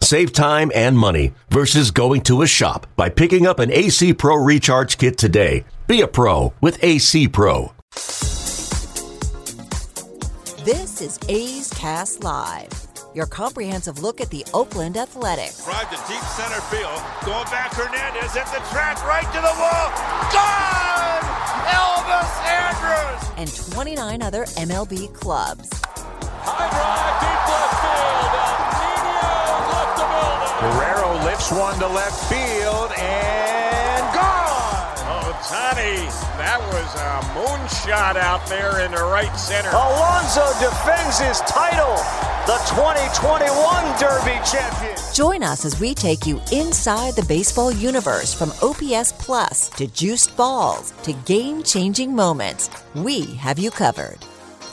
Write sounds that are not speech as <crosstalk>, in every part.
Save time and money versus going to a shop by picking up an AC Pro Recharge Kit today. Be a pro with AC Pro. This is A's Cast Live, your comprehensive look at the Oakland Athletics. Drive to deep center field. Going back, Hernandez at the track, right to the wall. Gone! Elvis Andrus! And 29 other MLB clubs. High drive, deep left Guerrero lifts one to left field and gone! Ohtani, that was a moonshot out there in the right center. Alonso defends his title, the 2021 Derby champion. Join us as we take you inside the baseball universe from OPS Plus to juiced balls to game changing moments. We have you covered.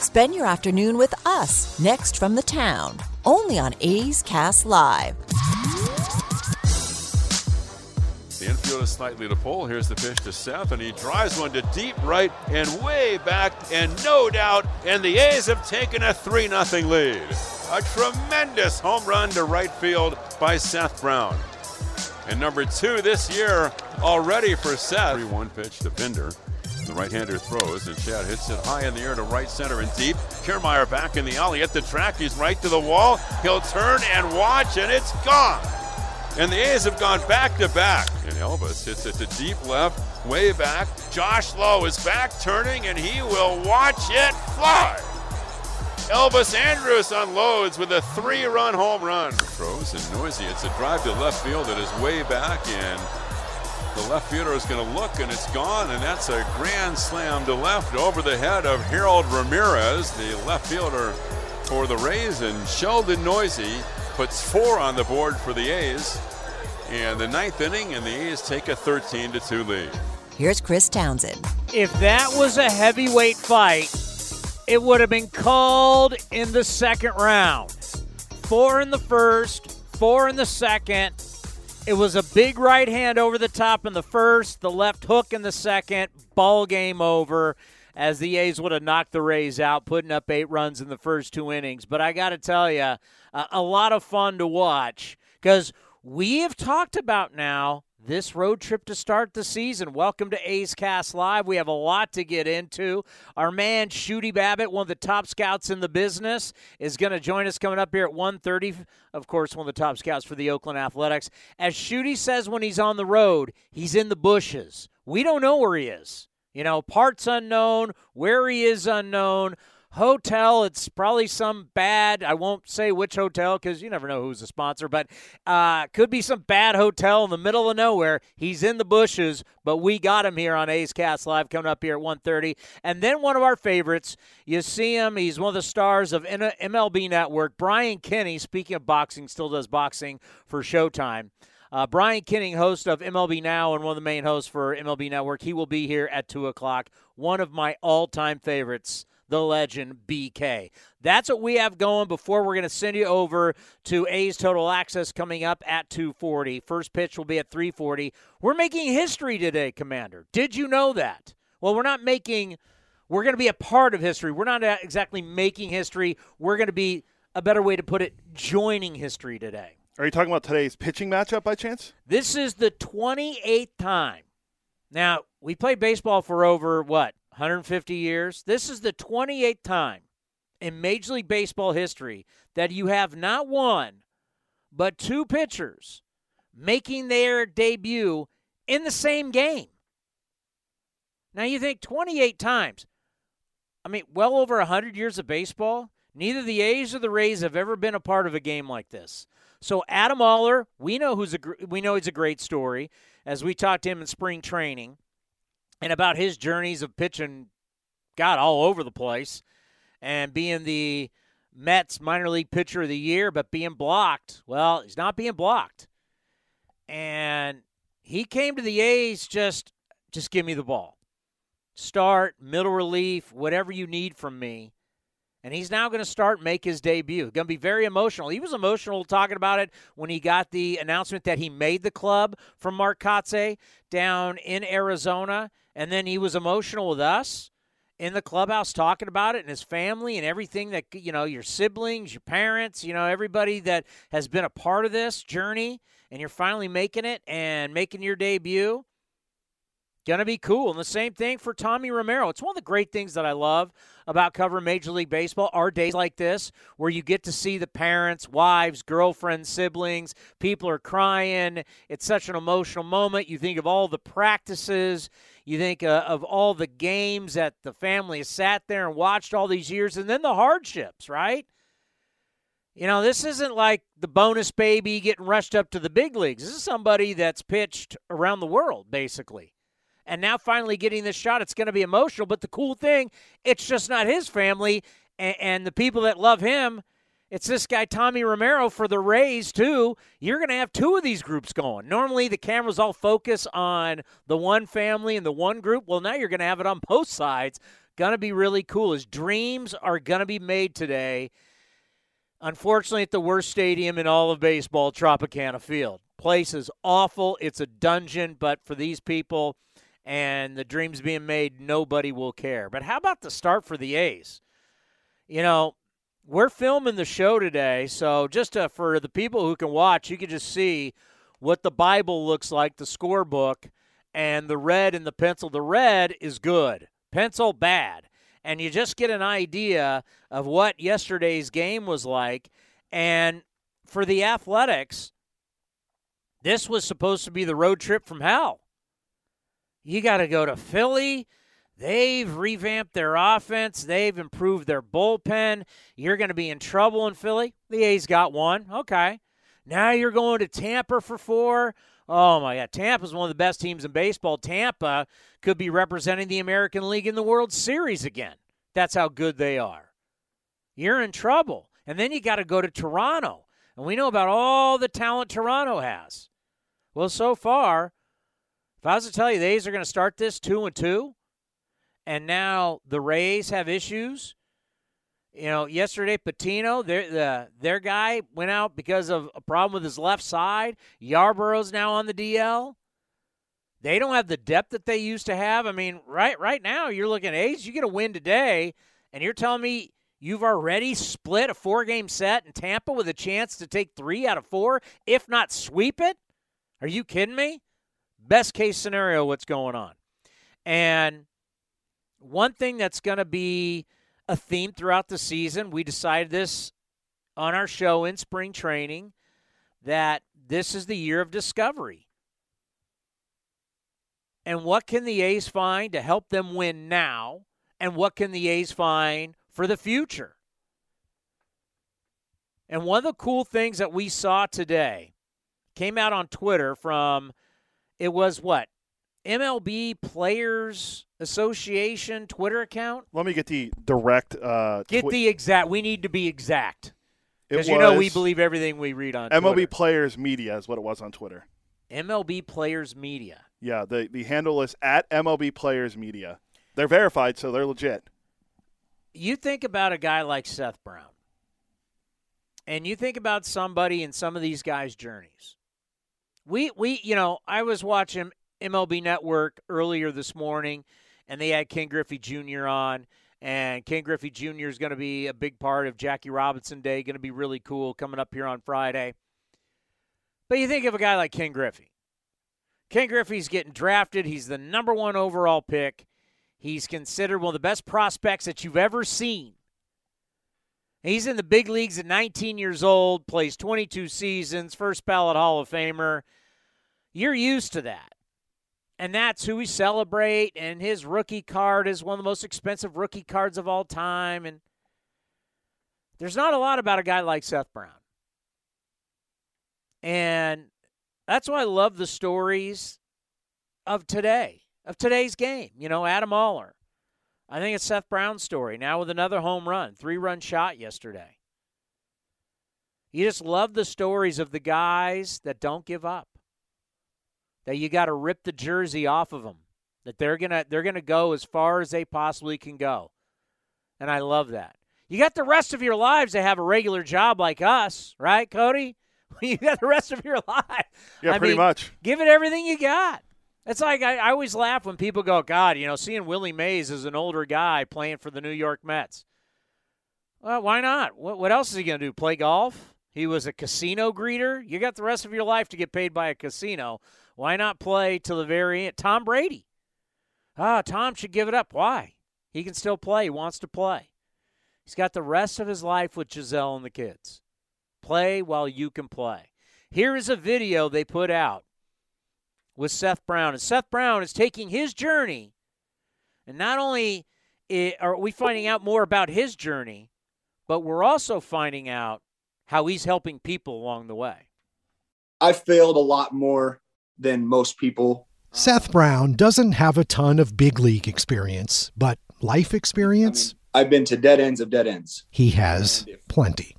Spend your afternoon with us next from the town, only on A's Cast Live. The infield is slightly to pull. Here's the pitch to Seth, and he drives one to deep right and way back, and no doubt, and the A's have taken a 3 0 lead. A tremendous home run to right field by Seth Brown. And number two this year already for Seth. 3 1 pitch to Pinder. The right-hander throws, and Chad hits it high in the air to right center and deep. Kiermaier back in the alley at the track. He's right to the wall. He'll turn and watch, and it's gone. And the A's have gone back to back. And Elvis hits it to deep left, way back. Josh Lowe is back turning, and he will watch it fly. Elvis Andrus unloads with a three run home run. Throws and Neuse. It's a drive to left field that is way back, and the left fielder is going to look, and it's gone. And that's a grand slam to left over the head of Harold Ramirez, the left fielder for the Rays, and Sheldon Neuse puts four on the board for the A's. And the ninth inning, and the A's take a 13 to 2 lead. Here's Chris Townsend. If that was a heavyweight fight, it would have been called in the second round. Four in the first, four in the second. It was a big right hand over the top in the first, the left hook in the second. Ball game over as the A's would have knocked the Rays out, putting up eight runs in the first two innings. But I got to tell you, a lot of fun to watch because we have talked about now this road trip to start the season. Welcome to A's Cast Live. We have a lot to get into. Our man Shooty Babbitt, one of the top scouts in the business, is going to join us coming up here at 1.30. Of course, one of the top scouts for the Oakland Athletics. As Shooty says when he's on the road, he's in the bushes. We don't know where he is. You know, parts unknown, where he is unknown. Hotel, it's probably some bad, I won't say which hotel because you never know who's the sponsor, but uh, could be some bad hotel in the middle of nowhere. He's in the bushes, but we got him here on A's Cast Live coming up here at 1.30. And then one of our favorites, you see him, he's one of the stars of MLB Network. Brian Kenny, speaking of boxing, still does boxing for Showtime. Uh, Brian Kenny, host of MLB Now and one of the main hosts for MLB Network, he will be here at 2 o'clock. One of my all time favorites, the legend BK. That's what we have going before we're going to send you over to A's Total Access coming up at 240. First pitch will be at 340. We're making history today, Commander. Did you know that? Well, we're not making, we're going to be a part of history. We're not exactly making history. We're going to be, a better way to put it, joining history today. Are you talking about today's pitching matchup by chance? This is the 28th time. Now, we played baseball for over, what, 150 years? This is the 28th time in Major League Baseball history that you have not one, but two pitchers making their debut in the same game. Now, you think 28 times. I mean, well over 100 years of baseball. Neither the A's or the Rays have ever been a part of a game like this. So Adam Oller, we know who's a we know he's a great story as we talked to him in spring training and about his journeys of pitching God all over the place and being the Mets minor league pitcher of the year but being blocked. Well, he's not being blocked. And he came to the A's just just give me the ball. start, middle relief, whatever you need from me. And he's now going to start make his debut. Going to be very emotional. He was emotional talking about it when he got the announcement that he made the club from Mark Kotsay down in Arizona, and then he was emotional with us in the clubhouse talking about it and his family and everything that you know your siblings your parents you know everybody that has been a part of this journey. And you're finally making it and making your debut Gonna be cool. And the same thing for Tommy Romero. It's one of the great things that I love about covering Major League Baseball are days like this where you get to see the parents, wives, girlfriends, siblings. People are crying. It's such an emotional moment. You think of all the practices. You think uh, of all the games that the family has sat there and watched all these years, and then the hardships, right? You know, this isn't like the bonus baby getting rushed up to the big leagues. This is somebody that's pitched around the world, basically and now finally getting this shot. It's going to be emotional, but the cool thing, it's just not his family and, and the people that love him. It's this guy, Tommy Romero, for the Rays, too. You're going to have two of these groups going. Normally, the cameras all focus on the one family and the one group. Well, now you're going to have it on both sides. Going to be really cool. His dreams are going to be made today. Unfortunately, at the worst stadium in all of baseball, Tropicana Field. Place is awful. It's a dungeon, but for these people, and the dreams being made, nobody will care. But how about the start for the A's? You know, we're filming the show today, so just to, for the people who can watch, you can just see what the Bible looks like, the scorebook, and the red and the pencil. The red is good, pencil bad. And you just get an idea of what yesterday's game was like. And for the Athletics, this was supposed to be the road trip from hell. You got to go to Philly. They've revamped their offense. They've improved their bullpen. You're going to be in trouble in Philly. The A's got one. Okay. Now you're going to Tampa for four. Oh my God. Tampa's one of the best teams in baseball. Tampa could be representing the American League in the World Series again. That's how good they are. You're in trouble. And then you got to go to Toronto. And we know about all the talent Toronto has. Well, so far, if I was to tell you the A's are going to start this two and two, and now the Rays have issues. You know, yesterday Patino, their the, their guy went out because of a problem with his left side. Yarbrough's now on the DL. They don't have the depth that they used to have. I mean, right right now you're looking at A's. You get a win today, and you're telling me you've already split a four game set in Tampa with a chance to take three out of four, if not sweep it. Are you kidding me? Best case scenario, what's going on. And one thing that's going to be a theme throughout the season, we decided this on our show in spring training that this is the year of discovery. And what can the A's find to help them win now? And what can the A's find for the future? And one of the cool things that we saw today came out on Twitter from it was what? MLB Players Association Twitter account? Let me get the direct. Uh, get twi- the exact. We need to be exact. Because you know we believe everything we read on MLB Twitter. Players Media is what it was on Twitter. MLB Players Media. Yeah, the, the handle is at MLB Players Media. They're verified, so they're legit. You think about a guy like Seth Brown, and you think about somebody in some of these guys' journeys we we you know I was watching MLB Network earlier this morning, and they had Ken Griffey Jr. on, and Ken Griffey Jr. is going to be a big part of Jackie Robinson Day. Going to be really cool coming up here on Friday. But you think of a guy like Ken Griffey. Ken Griffey's getting drafted. He's the number one overall pick. He's considered one of the best prospects that you've ever seen. He's in the big leagues at 19 years old, plays 22 seasons, first ballot Hall of Famer. You're used to that. And that's who we celebrate. And his rookie card is one of the most expensive rookie cards of all time. And there's not a lot about a guy like Seth Brown. And that's why I love the stories of today, of today's game. You know, Adam Oller, I think it's Seth Brown's story now with another home run, three run shot yesterday. You just love the stories of the guys that don't give up, that you got to rip the jersey off of them That they're gonna they're gonna go as far as they possibly can go, and I love that. You got the rest of your lives to have a regular job like us, right, Cody? <laughs> you got the rest of your life. Yeah, I pretty mean, much. Give it everything you got. It's like I, I always laugh when people go, God, you know, seeing Willie Mays as an older guy playing for the New York Mets. Well, why not? What, what else is he going to do? Play golf? He was a casino greeter. You got the rest of your life to get paid by a casino. Why not play to the very end? Tom Brady. Ah, Tom should give it up. Why? He can still play. He wants to play. He's got the rest of his life with Gisele and the kids. Play while you can play. Here is a video they put out with Seth Brown. And Seth Brown is taking his journey, and not only are we finding out more about his journey, but we're also finding out how he's helping people along the way. I failed a lot more than most people. Seth Brown doesn't have a ton of big league experience, but life experience? I mean, I've been to dead ends of dead ends. He has plenty.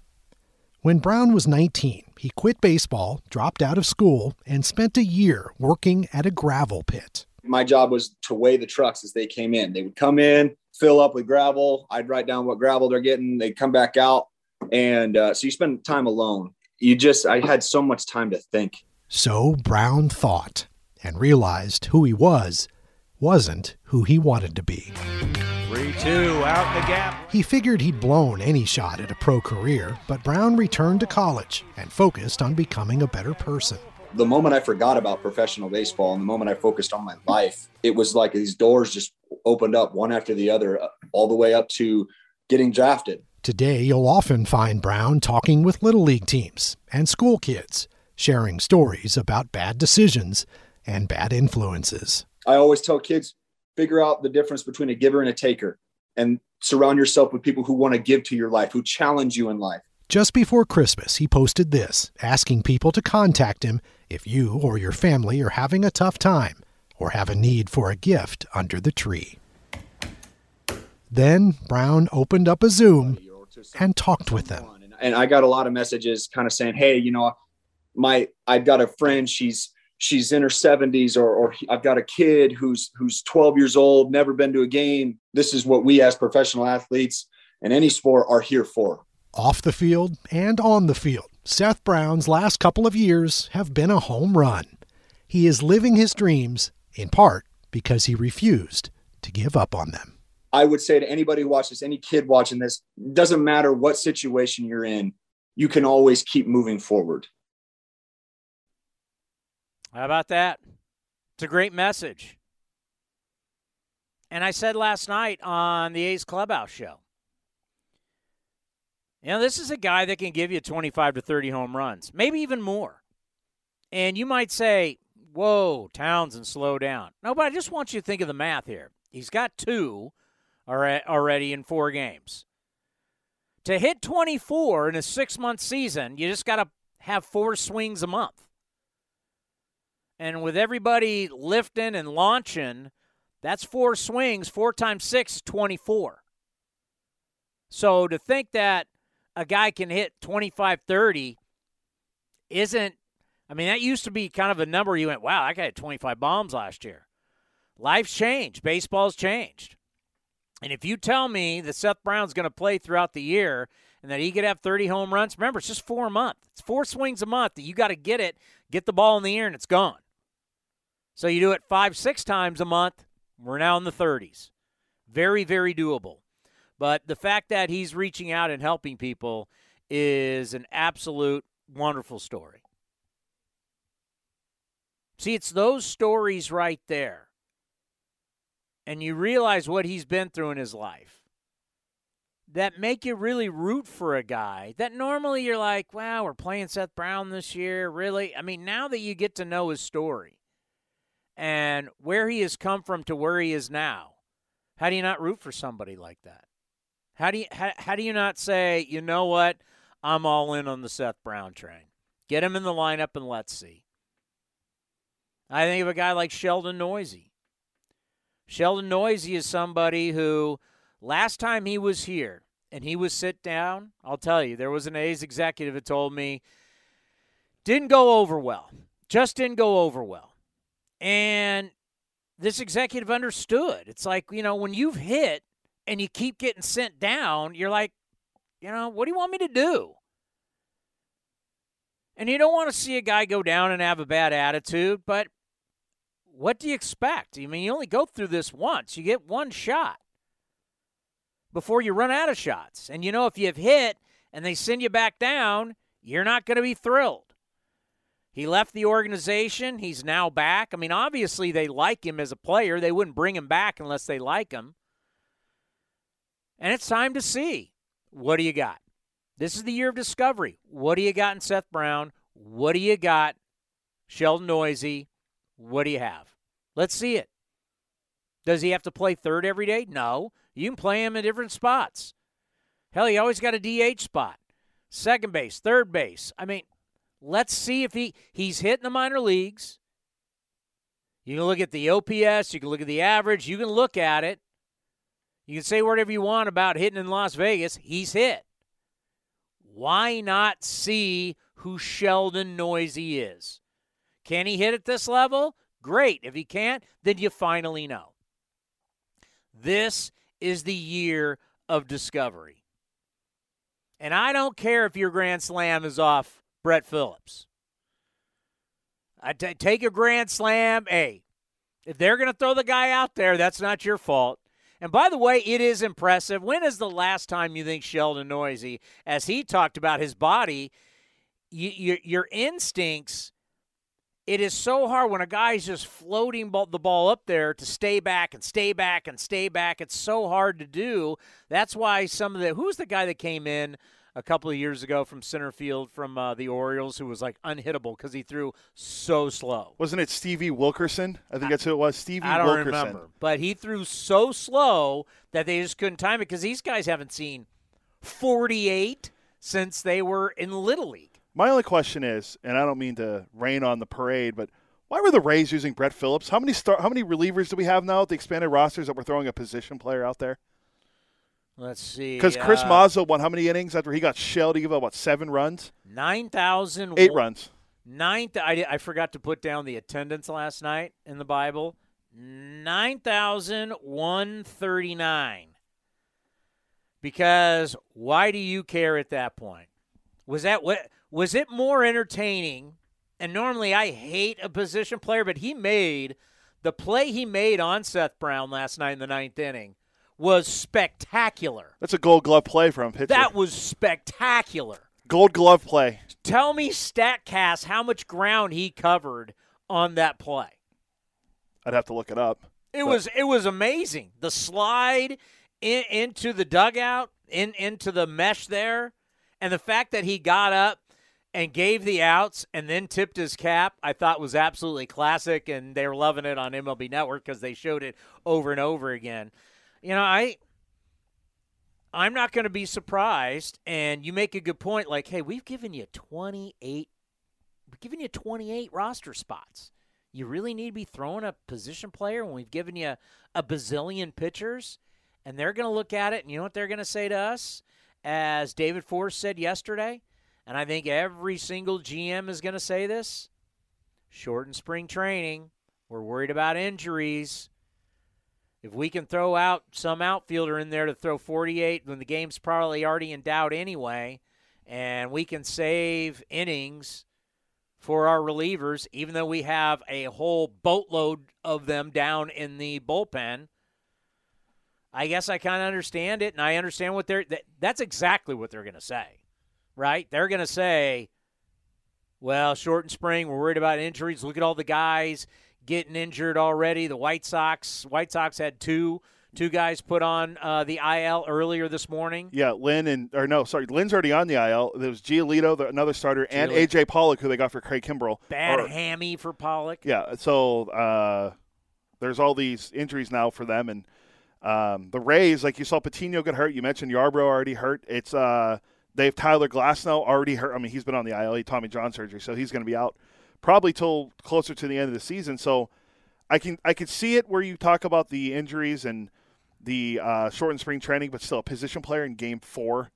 When Brown was 19, he quit baseball, dropped out of school, and spent a year working at a gravel pit. My job was to weigh the trucks as they came in. They would come in, fill up with gravel. I'd write down what gravel they're getting. They'd come back out. And uh, so you spend time alone. You just, I had so much time to think. So Brown thought and realized who he was wasn't who he wanted to be. 3 2 out the gap. He figured he'd blown any shot at a pro career, but Brown returned to college and focused on becoming a better person. The moment I forgot about professional baseball and the moment I focused on my life, it was like these doors just opened up one after the other, uh, all the way up to getting drafted. Today, you'll often find Brown talking with Little League teams and school kids, sharing stories about bad decisions and bad influences. I always tell kids figure out the difference between a giver and a taker and surround yourself with people who want to give to your life, who challenge you in life. Just before Christmas, he posted this, asking people to contact him if you or your family are having a tough time or have a need for a gift under the tree. Then Brown opened up a Zoom and talked with them. And I got a lot of messages kind of saying, "Hey, you know, my I've got a friend, she's she's in her 70s or, or I've got a kid who's who's 12 years old, never been to a game. This is what we as professional athletes in any sport are here for. Off the field and on the field, Seth Brown's last couple of years have been a home run. He is living his dreams in part because he refused to give up on them. I would say to anybody who watches, any kid watching this, doesn't matter what situation you're in, you can always keep moving forward. How about that? It's a great message. And I said last night on the A's Clubhouse show, you know, this is a guy that can give you 25 to 30 home runs, maybe even more. And you might say, whoa, Townsend, slow down. No, but I just want you to think of the math here. He's got two already in four games. To hit 24 in a six month season, you just got to have four swings a month. And with everybody lifting and launching, that's four swings. Four times six, 24. So to think that a guy can hit 25 30 isn't, I mean, that used to be kind of a number you went, wow, guy had 25 bombs last year. Life's changed, baseball's changed. And if you tell me that Seth Brown's going to play throughout the year and that he could have 30 home runs, remember, it's just four a month. It's four swings a month that you got to get it, get the ball in the air, and it's gone. So you do it five, six times a month. We're now in the 30s. Very, very doable. But the fact that he's reaching out and helping people is an absolute wonderful story. See, it's those stories right there. And you realize what he's been through in his life that make you really root for a guy that normally you're like, wow, we're playing Seth Brown this year. Really? I mean, now that you get to know his story, and where he has come from to where he is now, how do you not root for somebody like that? How do you how, how do you not say, you know what, I'm all in on the Seth Brown train. Get him in the lineup and let's see. I think of a guy like Sheldon Neuse. Sheldon Neuse is somebody who last time he was here and he was sit down, I'll tell you, there was an A's executive that told me didn't go over well. Just didn't go over well. And this executive understood. It's like, you know, when you've hit and you keep getting sent down, you're like, you know, what do you want me to do? And you don't want to see a guy go down and have a bad attitude, but what do you expect? I mean, you only go through this once. You get one shot before you run out of shots. And you know, if you've hit and they send you back down, you're not going to be thrilled. He left the organization. He's now back. I mean, obviously, they like him as a player. They wouldn't bring him back unless they like him. And it's time to see what do you got? This is the year of discovery. What do you got in Seth Brown? What do you got, Sheldon Neuse? What do you have? Let's see it. Does he have to play third every day? No. You can play him in different spots. Hell, he always got a DH spot. Second base, third base. I mean, let's see if he he's hitting the minor leagues. You can look at the OPS, you can look at the average, you can look at it. You can say whatever you want about hitting in Las Vegas. He's hit. Why not see who Sheldon Neuse is? Can he hit at this level? Great. If he can't, then you finally know. This is the year of discovery. And I don't care if your Grand Slam is off Brett Phillips. I t- take a Grand Slam. Hey, if they're going to throw the guy out there, that's not your fault. And by the way, it is impressive. When is the last time you think Sheldon Neuse, as he talked about his body, you, your, your instincts, it is so hard when a guy's just floating the ball up there to stay back and stay back and stay back. It's so hard to do. That's why some of the, who's the guy that came in? A couple of years ago from center field from uh, the Orioles who was like unhittable because he threw so slow. Wasn't it Stevie Wilkerson? I think that's who it was. Stevie I don't Wilkerson. remember, but he threw so slow that they just couldn't time it because these guys haven't seen 48 since they were in Little League. My only question is, and I don't mean to rain on the parade, but why were the Rays using Brett Phillips? How many star, how many relievers do we have now at the expanded rosters that we're throwing a position player out there? Let's see. Because Chris uh, Mazza won how many innings after he got shelled? He gave up what seven runs? Nine thousand eight runs. Ninth. I, I forgot to put down the attendance last night in the Bible. Nine thousand one thirty nine. Because why do you care at that point? Was that what? Was it more entertaining? And normally I hate a position player, but he made the play he made on Seth Brown last night in the ninth inning was spectacular. That's a gold glove play from pitcher. That was spectacular. Gold glove play. Tell me, StatCast, how much ground he covered on that play. I'd have to look it up. It but. was it was amazing. The slide in, into the dugout, in into the mesh there, and the fact that he got up and gave the outs and then tipped his cap, I thought was absolutely classic, and they were loving it on MLB Network because they showed it over and over again you know, I I'm not going to be surprised. And you make a good point. Like, hey, we've given you 28, we've given you 28 roster spots. You really need to be throwing a position player when we've given you a bazillion pitchers. And they're going to look at it, and you know what they're going to say to us? As David Forst said yesterday, and I think every single GM is going to say this shorten spring training. We're worried about injuries. If we can throw out some outfielder in there to throw 48 when the game's probably already in doubt anyway, and we can save innings for our relievers, even though we have a whole boatload of them down in the bullpen. I guess I kind of understand it, and I understand what they're. That, that's exactly what they're going to say, right? They're going to say, "Well, short and spring, we're worried about injuries. Look at all the guys getting injured already. The White Sox, White Sox had two two guys put on uh, the IL earlier this morning. Yeah, Lynn and or no, sorry, Lynn's already on the IL. There was Giolito, the, another starter, and AJ Pollock, who they got for Craig Kimbrel. Bad or, hammy for Pollock. Yeah, so uh, there's all these injuries now for them, and um, the Rays, like you saw, Patino get hurt. You mentioned Yarbrough already hurt. It's uh, they have Tyler Glasnow already hurt. I mean, he's been on the IL, he Tommy John surgery, so he's going to be out probably till closer to the end of the season. So I can I can see it where you talk about the injuries and the uh, shortened spring training, but still a position player in Game Four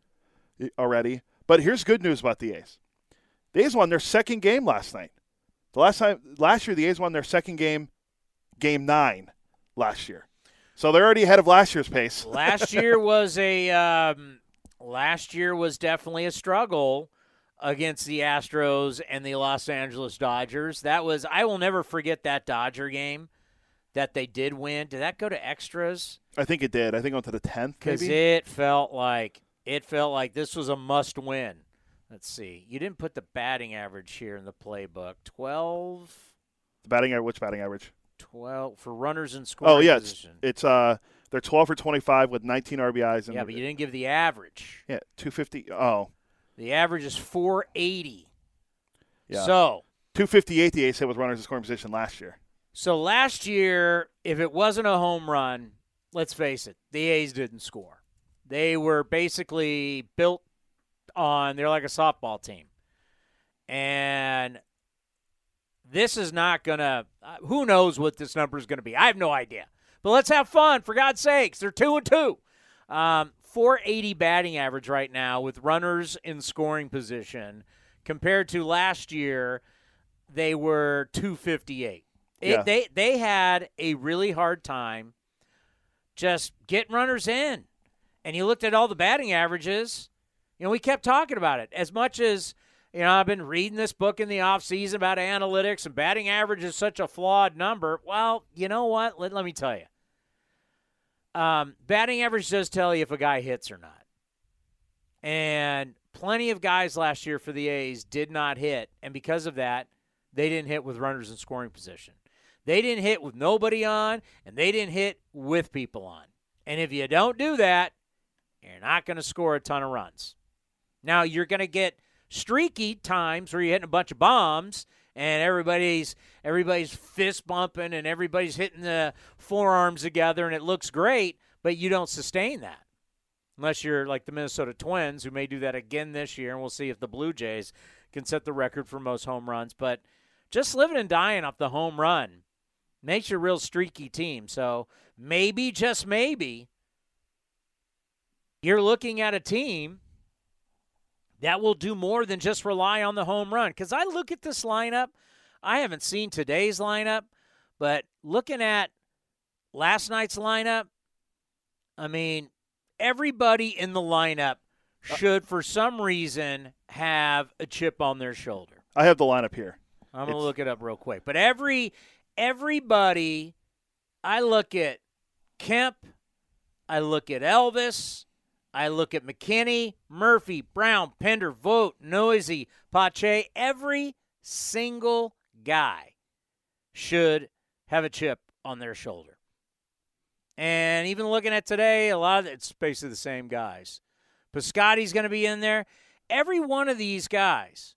already. But here's good news about the A's. The A's won their second game last night. The last time last year the A's won their second game, Game Nine. last year. So they're already ahead of last year's pace. last year was a um, last year was definitely a struggle against the Astros and the Los Angeles Dodgers. That was I will never forget that Dodger game that they did win. Did that go to extras? I think it did. I think it went to the tenth. Because it felt like it felt like this was a must win. Let's see. You didn't put the batting average here in the playbook. Twelve. The batting average. Which batting average? 12 for runners in scoring oh yeah position. it's, it's uh they're 12 for 25 with 19 rbis and yeah but you didn't give the average yeah 250 oh the average is 480 yeah so 258 the hit with runners in scoring position last year so last year if it wasn't a home run let's face it the a's didn't score they were basically built on they're like a softball team and this is not going to, uh, who knows what this number is going to be. I have no idea. But let's have fun, for God's sakes. They're 2 and 2. Um, 480 batting average right now with runners in scoring position compared to last year, they were 258. It, Yeah. they, they had a really hard time just getting runners in. And you looked at all the batting averages, you know, we kept talking about it. As much as you know, I've been reading this book in the off season about analytics and batting average is such a flawed number. Well, you know what? Let, let me tell you. Um, batting average does tell you if a guy hits or not. And plenty of guys last year for the A's did not hit. And because of that, they didn't hit with runners in scoring position. They didn't hit with nobody on, and they didn't hit with people on. And if you don't do that, you're not going to score a ton of runs. Now, you're going to get streaky times where you're hitting a bunch of bombs and everybody's everybody's fist bumping and everybody's hitting the forearms together and it looks great, but you don't sustain that. Unless you're like the Minnesota Twins, who may do that again this year, and we'll see if the Blue Jays can set the record for most home runs. But just living and dying off the home run makes you a real streaky team. So maybe, just maybe, you're looking at a team that will do more than just rely on the home run. Because I look at this lineup, I haven't seen today's lineup, but looking at last night's lineup, I mean, everybody in the lineup uh, should, for some reason, have a chip on their shoulder. I have the lineup here. I'm gonna It's- look it up real quick. But every everybody, I look at Kemp, I look at Elvis, I look at McKinney, Murphy, Brown, Pinder, Vogt, Neuse, Pache. Every single guy should have a chip on their shoulder. And even looking at today, a lot of it's basically the same guys. Piscotty's going to be in there. Every one of these guys,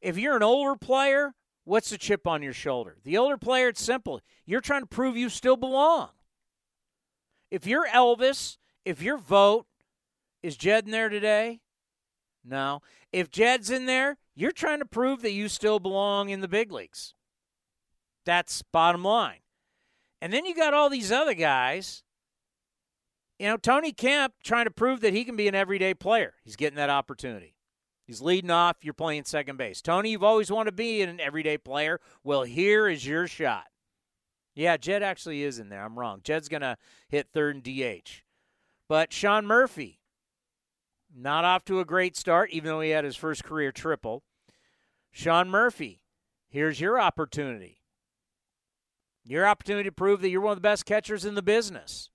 if you're an older player, what's the chip on your shoulder? The older player, it's simple. You're trying to prove you still belong. If you're Elvis, if you're Vogt, is Jed in there today? No. If Jed's in there, you're trying to prove that you still belong in the big leagues. That's bottom line. And then you got all these other guys. You know, Tony Kemp trying to prove that he can be an everyday player. He's getting that opportunity. He's leading off. You're playing second base. Tony, you've always wanted to be an everyday player. Well, here is your shot. Yeah, Jed actually is in there. I'm wrong. Jed's going to hit third and DH. But Sean Murphy, not off to a great start, even though he had his first career triple. Sean Murphy, here's your opportunity. Your opportunity to prove that you're one of the best catchers in the business.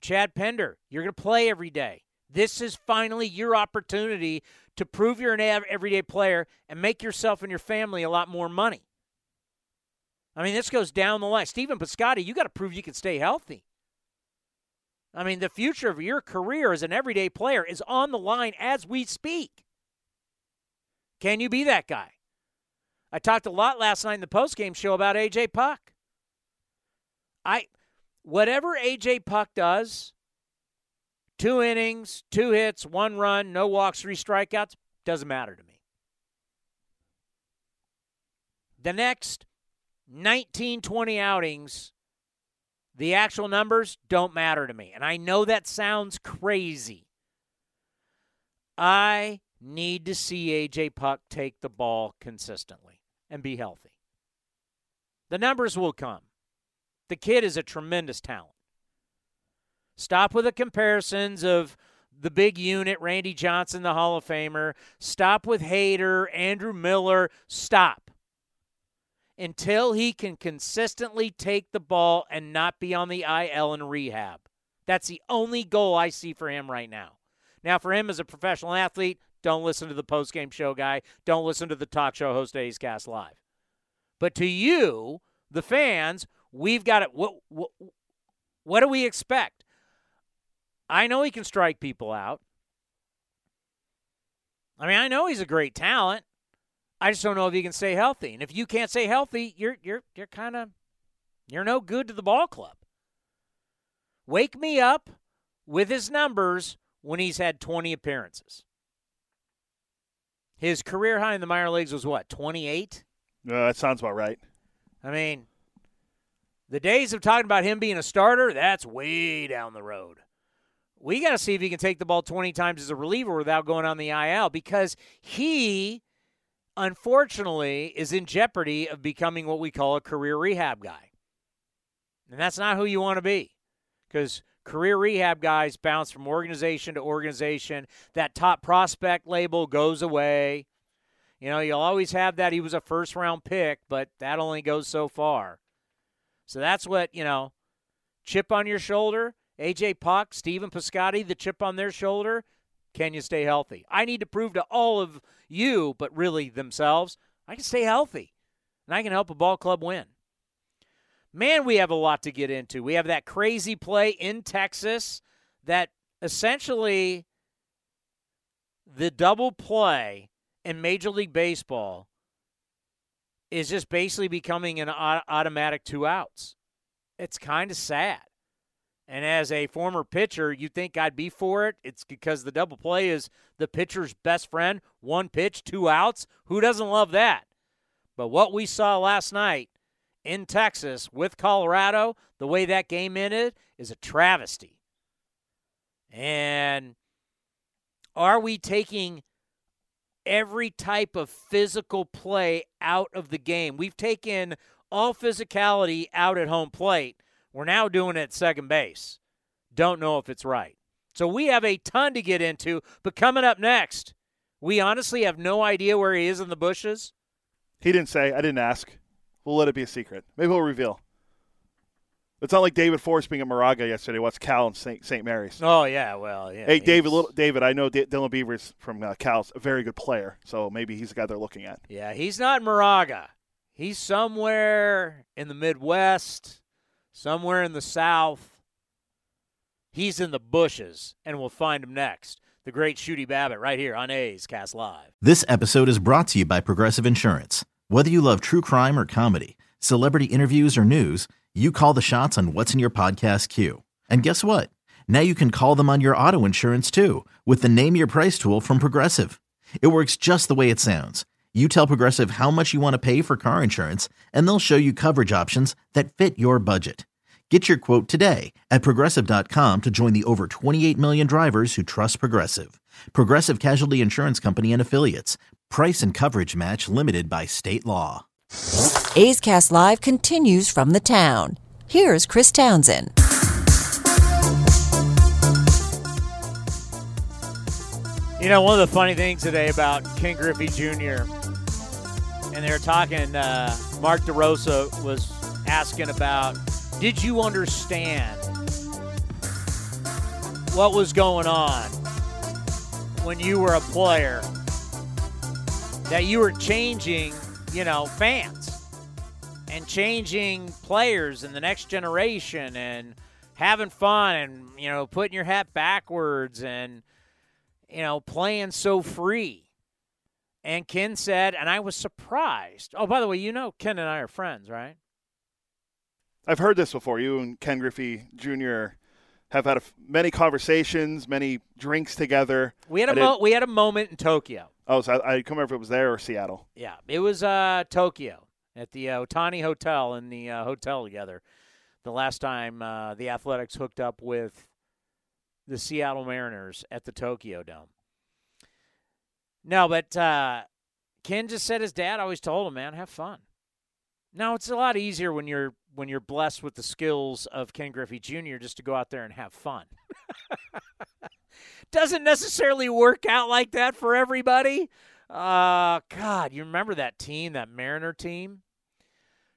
Chad Pinder, you're going to play every day. This is finally your opportunity to prove you're an everyday player and make yourself and your family a lot more money. I mean, this goes down the line. Stephen Piscotty, you got to prove you can stay healthy. I mean, the future of your career as an everyday player is on the line as we speak. Can you be that guy? I talked a lot last night in the postgame show about AJ Puk. I whatever AJ Puk does, two innings, two hits, one run, no walks, three strikeouts, doesn't matter to me. The next 19, 20 outings, the actual numbers don't matter to me. And I know that sounds crazy. I need to see AJ Puk take the ball consistently and be healthy. The numbers will come. The kid is a tremendous talent. Stop with the comparisons of the big unit, Randy Johnson, the Hall of Famer. Stop with Hader, Andrew Miller. Stop. Until he can consistently take the ball and not be on the IL in rehab. That's the only goal I see for him right now. Now, for him as a professional athlete, don't listen to the post-game show guy. Don't listen to the talk show host A's Cast Live. But to you, the fans, we've got it. What, what, what do we expect? I know he can strike people out. I mean, I know he's a great talent. I just don't know if he can stay healthy. And if you can't stay healthy, you're you're you're kind of you're no good to the ball club. Wake me up with his numbers when he's had 20 appearances. His career high in the minor leagues was what, 28? Uh, that sounds about right. I mean, the days of talking about him being a starter, that's way down the road. We got to see if he can take the ball 20 times as a reliever without going on the IL because he, unfortunately, is in jeopardy of becoming what we call a career rehab guy. And that's not who you want to be because career rehab guys bounce from organization to organization. That top prospect label goes away. You know, you'll always have that he was a first round pick, but that only goes so far. So that's what, you know, chip on your shoulder, AJ Puk, Stephen Piscotty, the chip on their shoulder. Can you stay healthy? I need to prove to all of you, but really themselves, I can stay healthy and I can help a ball club win. Man, we have a lot to get into. We have that crazy play in Texas that essentially the double play in Major League Baseball is just basically becoming an automatic two outs. It's kind of sad. And as a former pitcher, you think I'd be for it. It's because the double play is the pitcher's best friend. One pitch, two outs. Who doesn't love that? But what we saw last night in Texas with Colorado, the way that game ended is a travesty. And are we taking every type of physical play out of the game? We've taken all physicality out at home plate. We're now doing it at second base. Don't know if it's right. So we have a ton to get into, but coming up next, we honestly have no idea where he is in the bushes. He didn't say. I didn't ask. We'll let it be a secret. Maybe we'll reveal. It's not like David Forst being at Moraga yesterday. What's Cal and St. St. Mary's? Oh yeah, well yeah. Hey David, little, David, I know D- Dylan Beavers from uh, Cal's a very good player, so maybe he's the guy they're looking at. Yeah, he's not Moraga. He's somewhere in the Midwest, somewhere in the South. He's in the bushes, and we'll find him next. The great Shooty Babbitt, right here on A's Cast Live. This episode is brought to you by Progressive Insurance. Whether you love true crime or comedy, celebrity interviews or news, you call the shots on what's in your podcast queue. And guess what? Now you can call them on your auto insurance too with the Name Your Price tool from Progressive. It works just the way it sounds. You tell Progressive how much you want to pay for car insurance, and they'll show you coverage options that fit your budget. Get your quote today at progressive.com to join the over 28 million drivers who trust Progressive. Progressive Casualty Insurance Company and Affiliates. Price and coverage match limited by state law. A's Cast Live continues from the town. Here's Chris Townsend. You know, one of the funny things today about Ken Griffey Jr. and they were talking. Uh, Mark DeRosa was asking about, did you understand what was going on when you were a player? that you were changing, you know, fans and changing players in the next generation and having fun and, you know, putting your hat backwards and, you know, playing so free. And Ken said, and I was surprised. Oh, by the way, you know Ken and I are friends, right? I've heard this before. You and Ken Griffey Jr. have had many conversations, many drinks together. We had a mo- we had a moment in Tokyo. Oh, so I, I not remember if it was there or Seattle. Yeah, it was uh, Tokyo at the uh, Otani Hotel in the uh, hotel together. The last time uh, the Athletics hooked up with the Seattle Mariners at the Tokyo Dome. No, but uh, Ken just said his dad always told him, "Man, have fun." Now it's a lot easier when you're when you're blessed with the skills of Ken Griffey Jr. just to go out there and have fun. Doesn't necessarily work out like that for everybody. Uh, God, you remember that team, that Mariner team?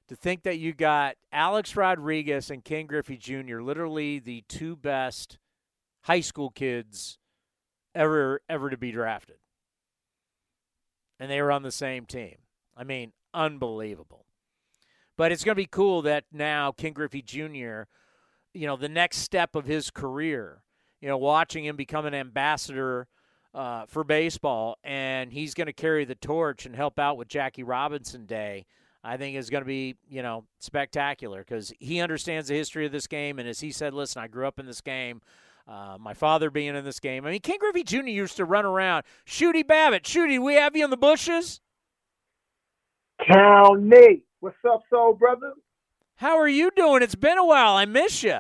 To think that you got Alex Rodriguez and Ken Griffey Jr., literally the two best high school kids ever ever to be drafted. And they were on the same team. I mean, unbelievable. But it's going to be cool that now Ken Griffey Jr., you know, the next step of his career, you know, watching him become an ambassador uh, for baseball, and he's going to carry the torch and help out with Jackie Robinson Day. I think is going to be, you know, spectacular because he understands the history of this game. And as he said, listen, I grew up in this game. Uh, my father being in this game. I mean, Ken Griffey Jr. used to run around. Shooty Babitt, Shooty, we have you in the bushes? Cal Nate. What's up, soul brother? How are you doing? It's been a while. I miss you.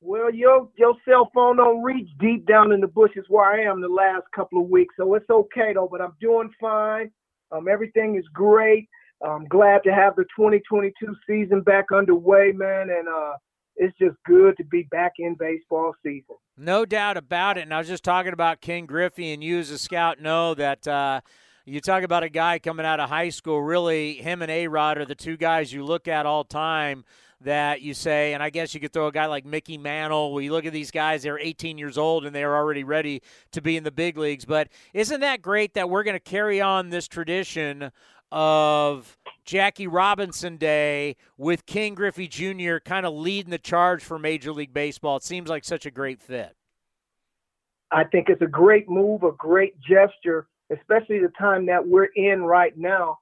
Well, your your cell phone don't reach deep down in the bushes where I am the last couple of weeks, so it's okay though. But I'm doing fine. Um, everything is great. I'm glad to have the 2022 season back underway, man, and uh, it's just good to be back in baseball season. No doubt about it. And I was just talking about Ken Griffey, and you as a scout know that. Uh, you talk about a guy coming out of high school, really, him and A Rod are the two guys you look at all time that you say, and I guess you could throw a guy like Mickey Mantle. We look at these guys; they're 18 years old and they're already ready to be in the big leagues. But isn't that great that we're going to carry on this tradition of Jackie Robinson Day with Ken Griffey Jr. kind of leading the charge for Major League Baseball? It seems like such a great fit. I think it's a great move, a great gesture, especially the time that we're in right now.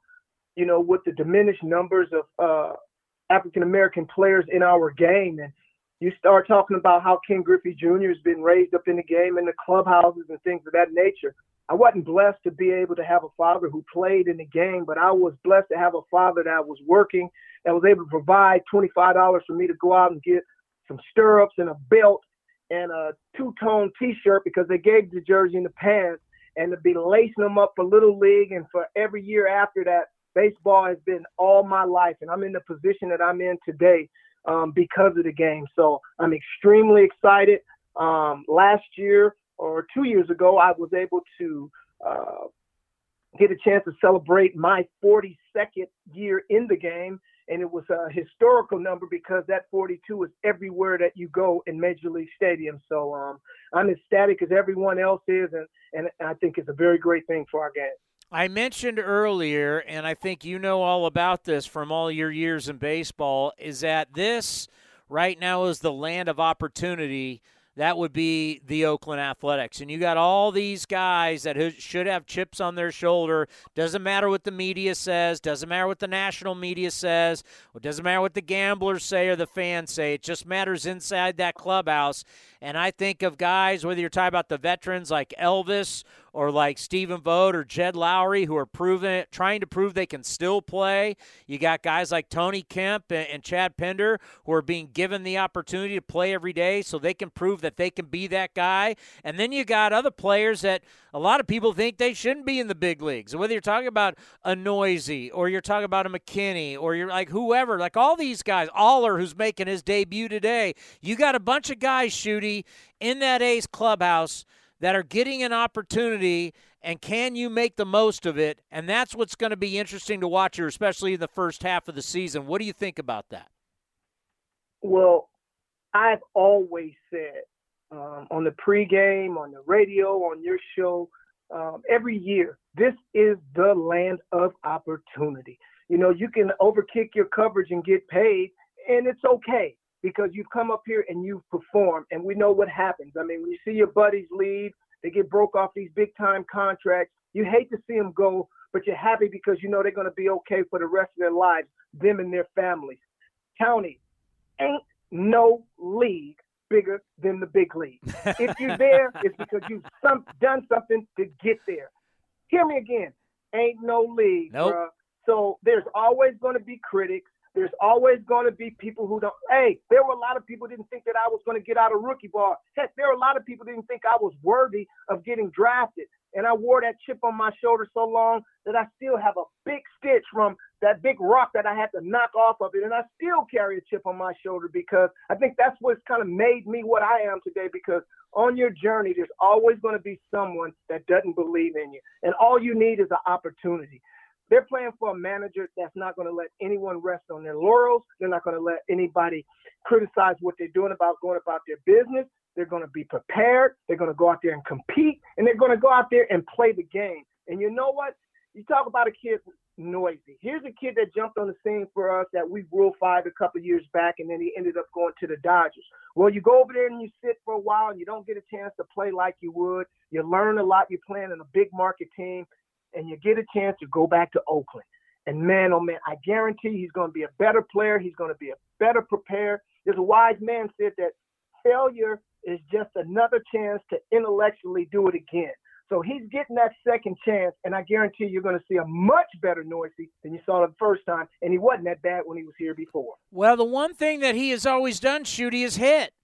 You know, with the diminished numbers of uh, African American players in our game. And you start talking about how Ken Griffey Jr. has been raised up in the game in the clubhouses and things of that nature. I wasn't blessed to be able to have a father who played in the game, but I was blessed to have a father that was working, that was able to provide $25 for me to go out and get some stirrups and a belt and a two-tone T-shirt because they gave the jersey and the pants, and to be lacing them up for little league and for every year after that baseball has been all my life, and I'm in the position that I'm in today um, because of the game. So I'm extremely excited. Um, last year or two years ago, I was able to uh, get a chance to celebrate my 42nd year in the game. And it was a historical number because that 42 is everywhere that you go in Major League Stadium. So um, I'm ecstatic as everyone else is, and, and I think it's a very great thing for our game. I mentioned earlier, and I think you know all about this from all your years in baseball, is that this right now is the land of opportunity that would be the Oakland Athletics. And you got all these guys that should have chips on their shoulder. Doesn't matter what the media says, doesn't matter what the national media says, it doesn't matter what the gamblers say or the fans say. It just matters inside that clubhouse. And I think of guys, whether you're talking about the veterans like Elvis or like Stephen Vogt or Jed Lowrie who are proving trying to prove they can still play. You got guys like Tony Kemp and, and Chad Pinder who are being given the opportunity to play every day so they can prove that they can be that guy. And then you got other players that a lot of people think they shouldn't be in the big leagues. Whether you're talking about a Neuse or you're talking about a McKinney or you're like whoever, like all these guys, Oller who's making his debut today. You got a bunch of guys, Shooty, in that A's clubhouse – that are getting an opportunity and can you make the most of it? And that's what's going to be interesting to watch here, especially in the first half of the season. What do you think about that? Well, I've always said um, on the pregame, on the radio, on your show, um, every year, this is the land of opportunity. You know, you can overkick your coverage and get paid, and it's okay because you've come up here and you've performed, and we know what happens. I mean, when you see your buddies leave, they get broke off these big time contracts. You hate to see them go, but you're happy because you know they're going to be okay for the rest of their lives, them and their families. County ain't no league bigger than the big league. if you're <laughs> there, it's because you've some, done something to get there. Hear me again. Ain't no league, nope. Bruh. So there's always going to be critics. There's always going to be people who don't. Hey, there were a lot of people didn't think that I was going to get out of rookie ball. Heck, there were a lot of people didn't think I was worthy of getting drafted. And I wore that chip on my shoulder so long that I still have a big stitch from that big rock that I had to knock off of it. And I still carry a chip on my shoulder because I think that's what's kind of made me what I am today. Because on your journey, there's always going to be someone that doesn't believe in you. And all you need is an opportunity. They're playing for a manager that's not going to let anyone rest on their laurels. They're not going to let anybody criticize what they're doing about going about their business. They're going to be prepared. They're going to go out there and compete, and they're going to go out there and play the game. And you know what? You talk about a kid Neuse. Here's a kid that jumped on the scene for us that we rule five a couple years back, and then he ended up going to the Dodgers. Well, you go over there and you sit for a while, and you don't get a chance to play like you would. You learn a lot. You're playing in a big market team, and you get a chance to go back to Oakland. And man, oh man, I guarantee he's going to be a better player. He's going to be a better prepared. There's a wise man said that failure is just another chance to intellectually do it again. So he's getting that second chance, and I guarantee you're going to see a much better Neuse than you saw the first time, and he wasn't that bad when he was here before. Well, the one thing that he has always done, Shooty, is hit.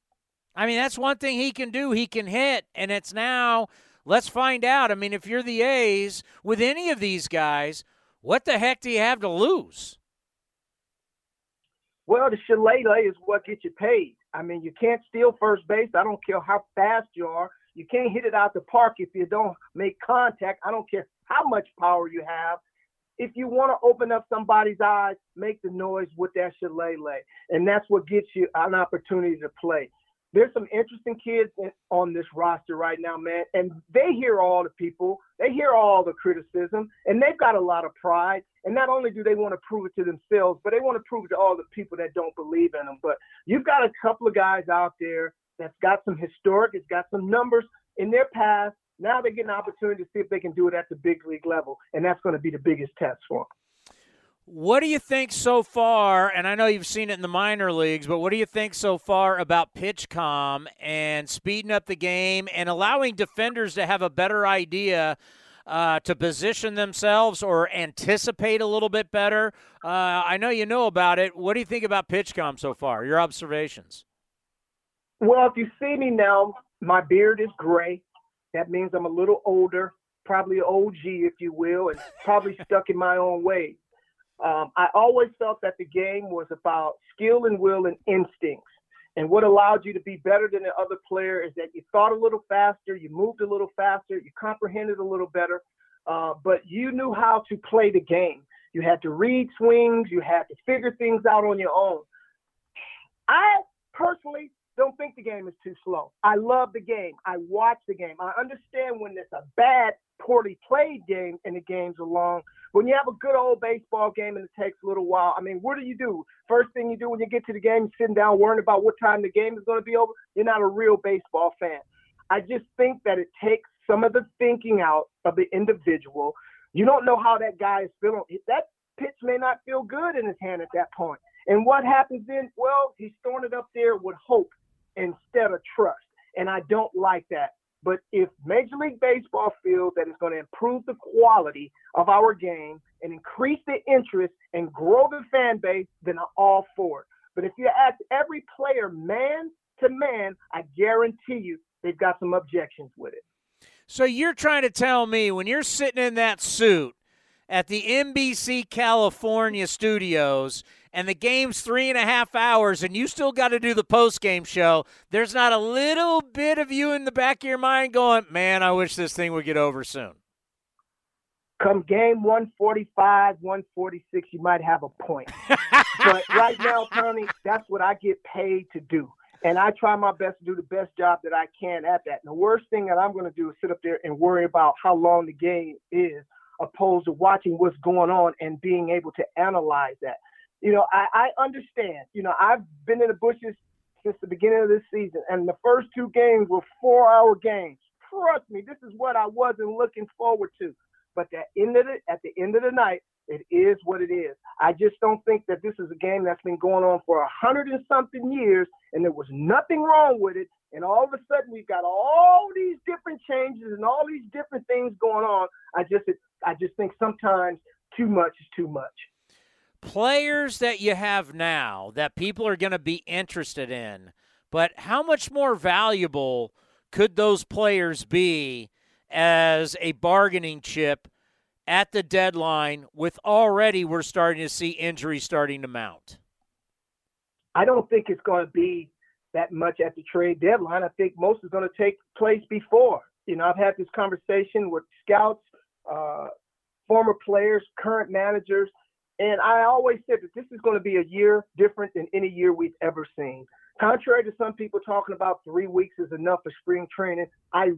I mean, that's one thing he can do. He can hit, and it's now. Let's find out. I mean, if you're the A's with any of these guys, what the heck do you have to lose? Well, the shillelagh is what gets you paid. I mean, you can't steal first base. I don't care how fast you are. You can't hit it out the park if you don't make contact. I don't care how much power you have. If you want to open up somebody's eyes, make the noise with that shillelagh. And that's what gets you an opportunity to play there's some interesting kids on this roster right now, man, and they hear all the people, they hear all the criticism, and they've got a lot of pride. And not only do they want to prove it to themselves, but they want to prove it to all the people that don't believe in them. But you've got a couple of guys out there that's got some historic, it's got some numbers in their past. Now they get an opportunity to see if they can do it at the big league level, and that's going to be the biggest test for them. What do you think so far? And I know you've seen it in the minor leagues, but what do you think so far about PitchCom and speeding up the game and allowing defenders to have a better idea uh, to position themselves or anticipate a little bit better? Uh, I know you know about it. What do you think about PitchCom so far? Your observations? Well, if you see me now, my beard is gray. That means I'm a little older, probably OG, if you will, and probably stuck in my own ways. Um, I always felt that the game was about skill and will and instincts. And what allowed you to be better than the other player is that you thought a little faster, you moved a little faster, you comprehended a little better, uh, but you knew how to play the game. You had to read swings, you had to figure things out on your own. I personally don't think the game is too slow. I love the game. I watch the game. I understand when it's a bad, poorly played game and the game's are long, when you have a good old baseball game and it takes a little while, I mean, what do you do? First thing you do when you get to the game, sitting down worrying about what time the game is going to be over, you're not a real baseball fan. I just think that it takes some of the thinking out of the individual. You don't know how that guy is feeling. That pitch may not feel good in his hand at that point. And what happens then? Well, he's throwing it up there with hope instead of trust. And I don't like that. But if Major League Baseball feels that it's going to improve the quality of our game and increase the interest and grow the fan base, then I'm all for it. But if you ask every player man to man, I guarantee you they've got some objections with it. So you're trying to tell me when you're sitting in that suit at the NBC California studios and the game's three and a half hours and you still got to do the post game show, there's not a little bit of you in the back of your mind going, man, I wish this thing would get over soon. Come game 145, 146, you might have a point. <laughs> but right now, Tony, that's what I get paid to do. And I try my best to do the best job that I can at that. And the worst thing that I'm going to do is sit up there and worry about how long the game is, opposed to watching what's going on and being able to analyze that you know, I, I understand. You know, I've been in the bushes since the beginning of this season, and the first two games were four-hour games. Trust me, this is what I wasn't looking forward to. But at the end of the at the end of the night, it is what it is. I just don't think that this is a game that's been going on for a hundred and something years, and there was nothing wrong with it. And all of a sudden, we've got all these different changes and all these different things going on. I just, I just think sometimes too much is too much players that you have now that people are going to be interested in, but how much more valuable could those players be as a bargaining chip at the deadline with already we're starting to see injuries starting to mount? I don't think it's going to be that much at the trade deadline. I think most is going to take place before. You know, I've had this conversation with scouts, uh, former players, current managers, and I always said that this is going to be a year different than any year we've ever seen. Contrary to some people talking about three weeks is enough for spring training, I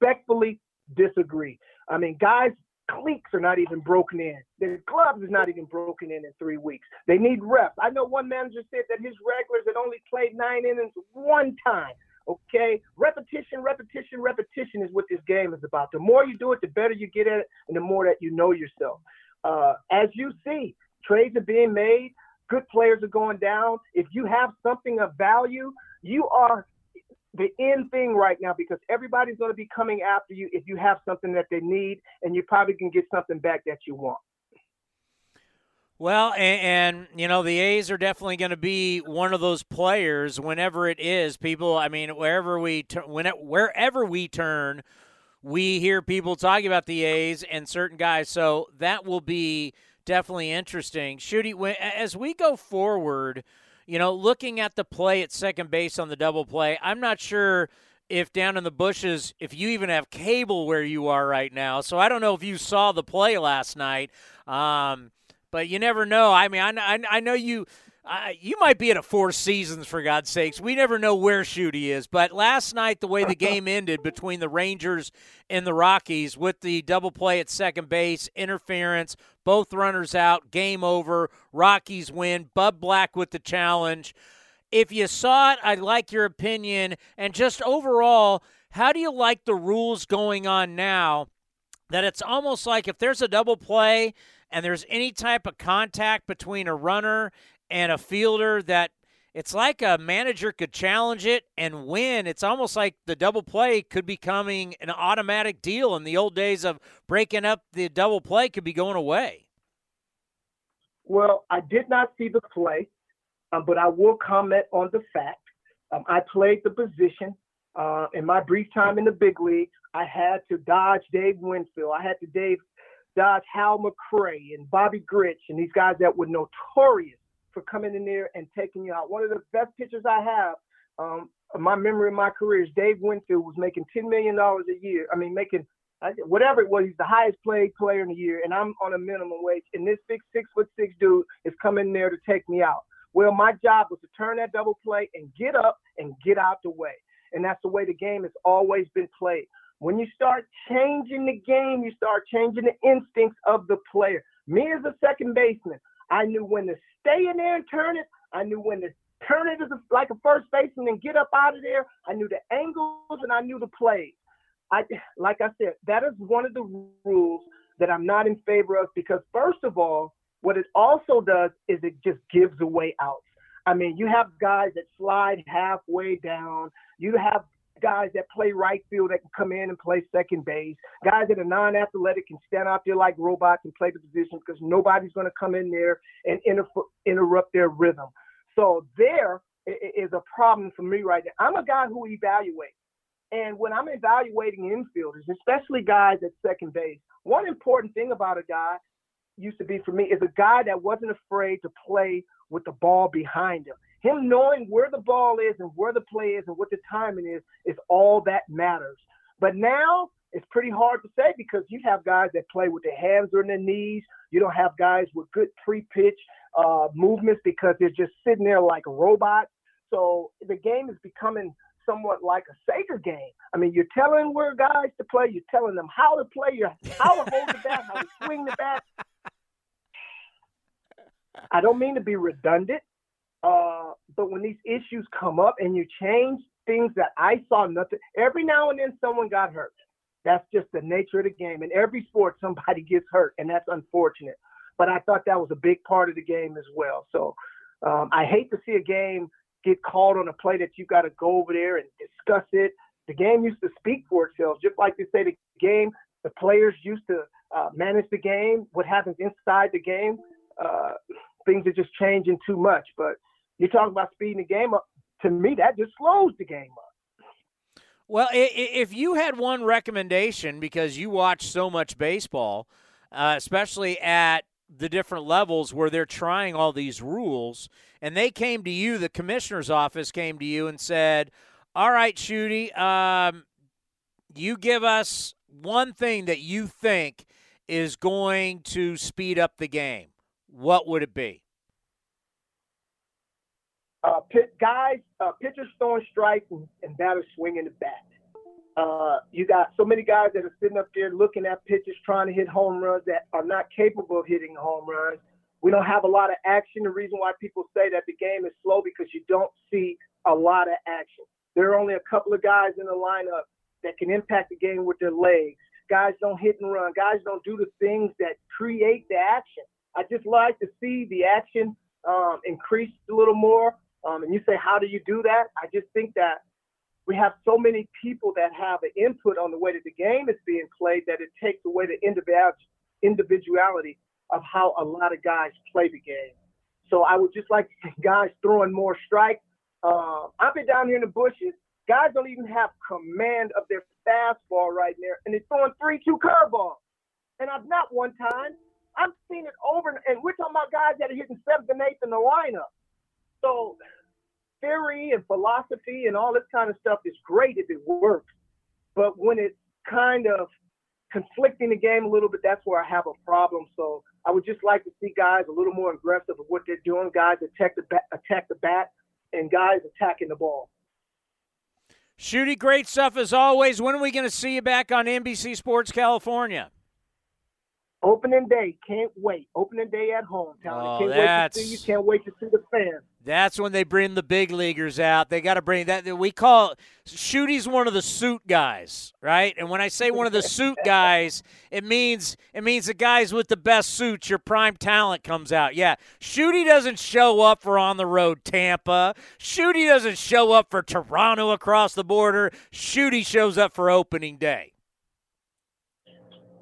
respectfully disagree. I mean, guys cleats are not even broken in. The gloves is not even broken in in three weeks. They need reps. I know one manager said that his regulars had only played nine innings one time. Okay, repetition, repetition, repetition is what this game is about. The more you do it, the better you get at it, and the more that you know yourself. Uh, as you see, trades are being made. Good players are going down. If you have something of value, you are the end thing right now because everybody's going to be coming after you if you have something that they need, and you probably can get something back that you want. Well, and, and, you know the A's are definitely going to be one of those players whenever it is. People, I mean, wherever we turn, wherever we turn, we hear people talking about the A's and certain guys. So that will be definitely interesting. Shooty, as we go forward, you know, looking at the play at second base on the double play, I'm not sure if down in the bushes, if you even have cable where you are right now. So I don't know if you saw the play last night, um, but you never know. I mean, I, I, I know you. Uh, you might be at a Four Seasons for God's sakes. We never know where Shooty is. But last night, the way the <laughs> game ended between the Rangers and the Rockies, with the double play at second base, interference, both runners out, game over. Rockies win. Bud Black with the challenge. If you saw it, I'd like your opinion. And just overall, how do you like the rules going on now? That it's almost like if there's a double play and there's any type of contact between a runner and a fielder that it's like a manager could challenge it and win. It's almost like the double play could be coming an automatic deal. In the old days of breaking up the double play, could be going away. Well, I did not see the play, um, but I will comment on the fact. Um, I played the position uh, in my brief time in the big leagues. I had to dodge Dave Winfield. I had to Dave dodge Hal McRae and Bobby Grich and these guys that were notorious for coming in there and taking you out. One of the best pitchers I have, um, my memory of my career is Dave Winfield was making $10 million a year. I mean, making whatever it was, he's the highest paid player in the year, and I'm on a minimum wage. And this big six foot six dude is coming there to take me out. Well, my job was to turn that double play and get up and get out the way. And that's the way the game has always been played. When you start changing the game, you start changing the instincts of the player. Me as a second baseman, I knew when to stay in there and turn it. I knew when to turn it as a, like a first baseman and then get up out of there. I knew the angles and I knew the plays. I like I said, that is one of the rules that I'm not in favor of because first of all, what it also does is it just gives away outs. I mean, you have guys that slide halfway down. You have guys that play right field that can come in and play second base. Guys that are non-athletic can stand out there like robots and play the position because nobody's going to come in there and inter- interrupt their rhythm. So there is a problem for me right now. I'm a guy who evaluates. And when I'm evaluating infielders, especially guys at second base, one important thing about a guy used to be for me is a guy that wasn't afraid to play with the ball behind him. Him knowing where the ball is and where the play is and what the timing is is all that matters. But now it's pretty hard to say because you have guys that play with their hands on their knees. You don't have guys with good pre-pitch uh, movements because they're just sitting there like a robot. So the game is becoming somewhat like a Sega game. I mean, you're telling where guys to play, you're telling them how to play, you how to hold the bat, how to swing the bat. I don't mean to be redundant, uh, but when these issues come up and you change things that I saw nothing, every now and then someone got hurt. That's just the nature of the game. In every sport, somebody <laughs> gets hurt, and that's unfortunate. But I thought that was a big part of the game as well. So um, I hate to see a game get called on a play that you got to go over there and discuss it. The game used to speak for itself, just like they say the game. The players used to uh, manage the game. What happens inside the game, uh, things are just changing too much. But you talk about speeding the game up. To me, that just slows the game up. Well, if you had one recommendation because you watch so much baseball, uh, especially at the different levels where they're trying all these rules. And they came to you, the commissioner's office came to you and said, All right, Shooty, um, you give us one thing that you think is going to speed up the game. What would it be? Uh, pit, guys, uh, pitchers throwing strikes and, and batters swinging the bat. Uh, you got so many guys that are sitting up there looking at pitchers trying to hit home runs that are not capable of hitting home runs. We don't have a lot of action. The reason why people say that the game is slow because you don't see a lot of action. There are only a couple of guys in the lineup that can impact the game with their legs. Guys don't hit and run. Guys don't do the things that create the action. I just like to see the action um, increase a little more. Um, and you say, how do you do that? I just think that we have so many people that have an input on the way that the game is being played that it takes away the individuality of how a lot of guys play the game. So I would just like to see <laughs> guys throwing more strikes. Uh, I've been down here in the bushes. Guys don't even have command of their fastball right there, and they're throwing three-two curveballs. And I've not one time. I've seen it over, and we're talking about guys that are hitting seventh and eighth in the lineup. So theory and philosophy and all this kind of stuff is great if it works. But when it's kind of conflicting the game a little bit, that's where I have a problem. So I would just like to see guys a little more aggressive of what they're doing. Guys attack the bat, attack the bat, and guys attacking the ball. Shooty, great stuff as always. When are we going to see you back on NBC Sports California? Opening day, can't wait. Opening day at home, Oh, can't that's- wait to see you. Can't wait to see the fans. That's when they bring the big leaguers out. They got to bring that. We call Shooty's one of the suit guys, right? And when I say one of the suit <laughs> guys, it means it means the guys with the best suits. Your prime talent comes out. Yeah, Shooty doesn't show up for on the road Tampa. Shooty doesn't show up for Toronto across the border. Shooty shows up for opening day.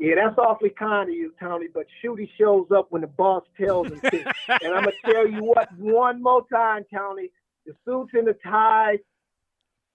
Yeah, that's awfully kind of you, Tony. But Shooty shows up when the boss tells him to. <laughs> and I'm gonna tell you what, one more time, Tony. The suits and the ties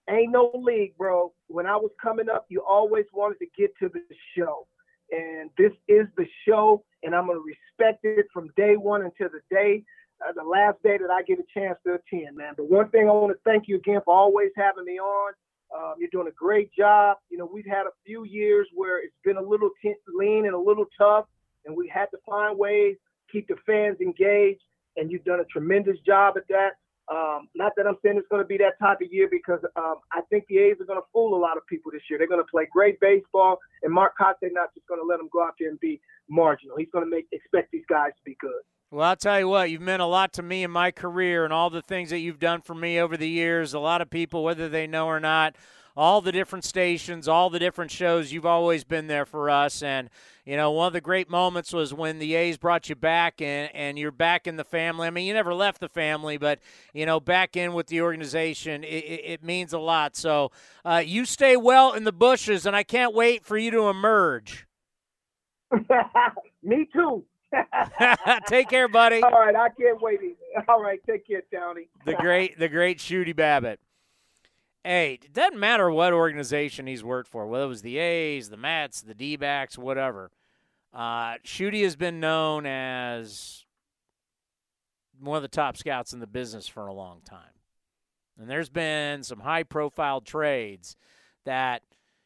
ain't no league, bro. When I was coming up, you always wanted to get to the show, and this is the show, and I'm gonna respect it from day one until the day, uh, the last day that I get a chance to attend, man. But one thing I want to thank you again for always having me on. Um, you're doing a great job. You know, we've had a few years where it's been a little t- lean and a little tough, and we had to find ways keep the fans engaged. And you've done a tremendous job at that. Um, not that I'm saying it's going to be that type of year because um, I think the A's are going to fool a lot of people this year. They're going to play great baseball, and Mark Kotsay not just going to let them go out there and be marginal. He's going to make expect these guys to be good. Well, I'll tell you what, you've meant a lot to me in my career and all the things that you've done for me over the years. A lot of people, whether they know or not, all the different stations, all the different shows, you've always been there for us. And, you know, one of the great moments was when the A's brought you back and, and you're back in the family. I mean, you never left the family, but, you know, back in with the organization, it, it, it means a lot. So uh, you stay well in the bushes, and I can't wait for you to emerge. <laughs> Me too. <laughs> take care, buddy. All right, I can't wait. <laughs> All right, take care, Tony. the great, the great Shooty Babitt. Hey, it doesn't matter what organization he's worked for, whether it was the A's, the Mets, the D backs, whatever. Uh, Shooty has been known as one of the top scouts in the business for a long time. And there's been some high profile trades that,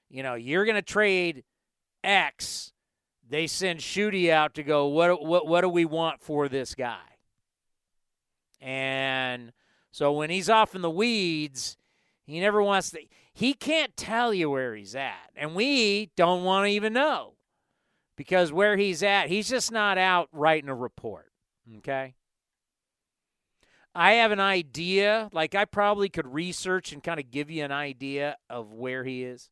you know, you're going to trade X. They send Shooty out to go, what, what, what do we want for this guy? And so when he's off in the weeds, he never wants to, he can't tell you where he's at. And we don't want to even know because where he's at, he's just not out writing a report. Okay. I have an idea, like I probably could research and kind of give you an idea of where he is.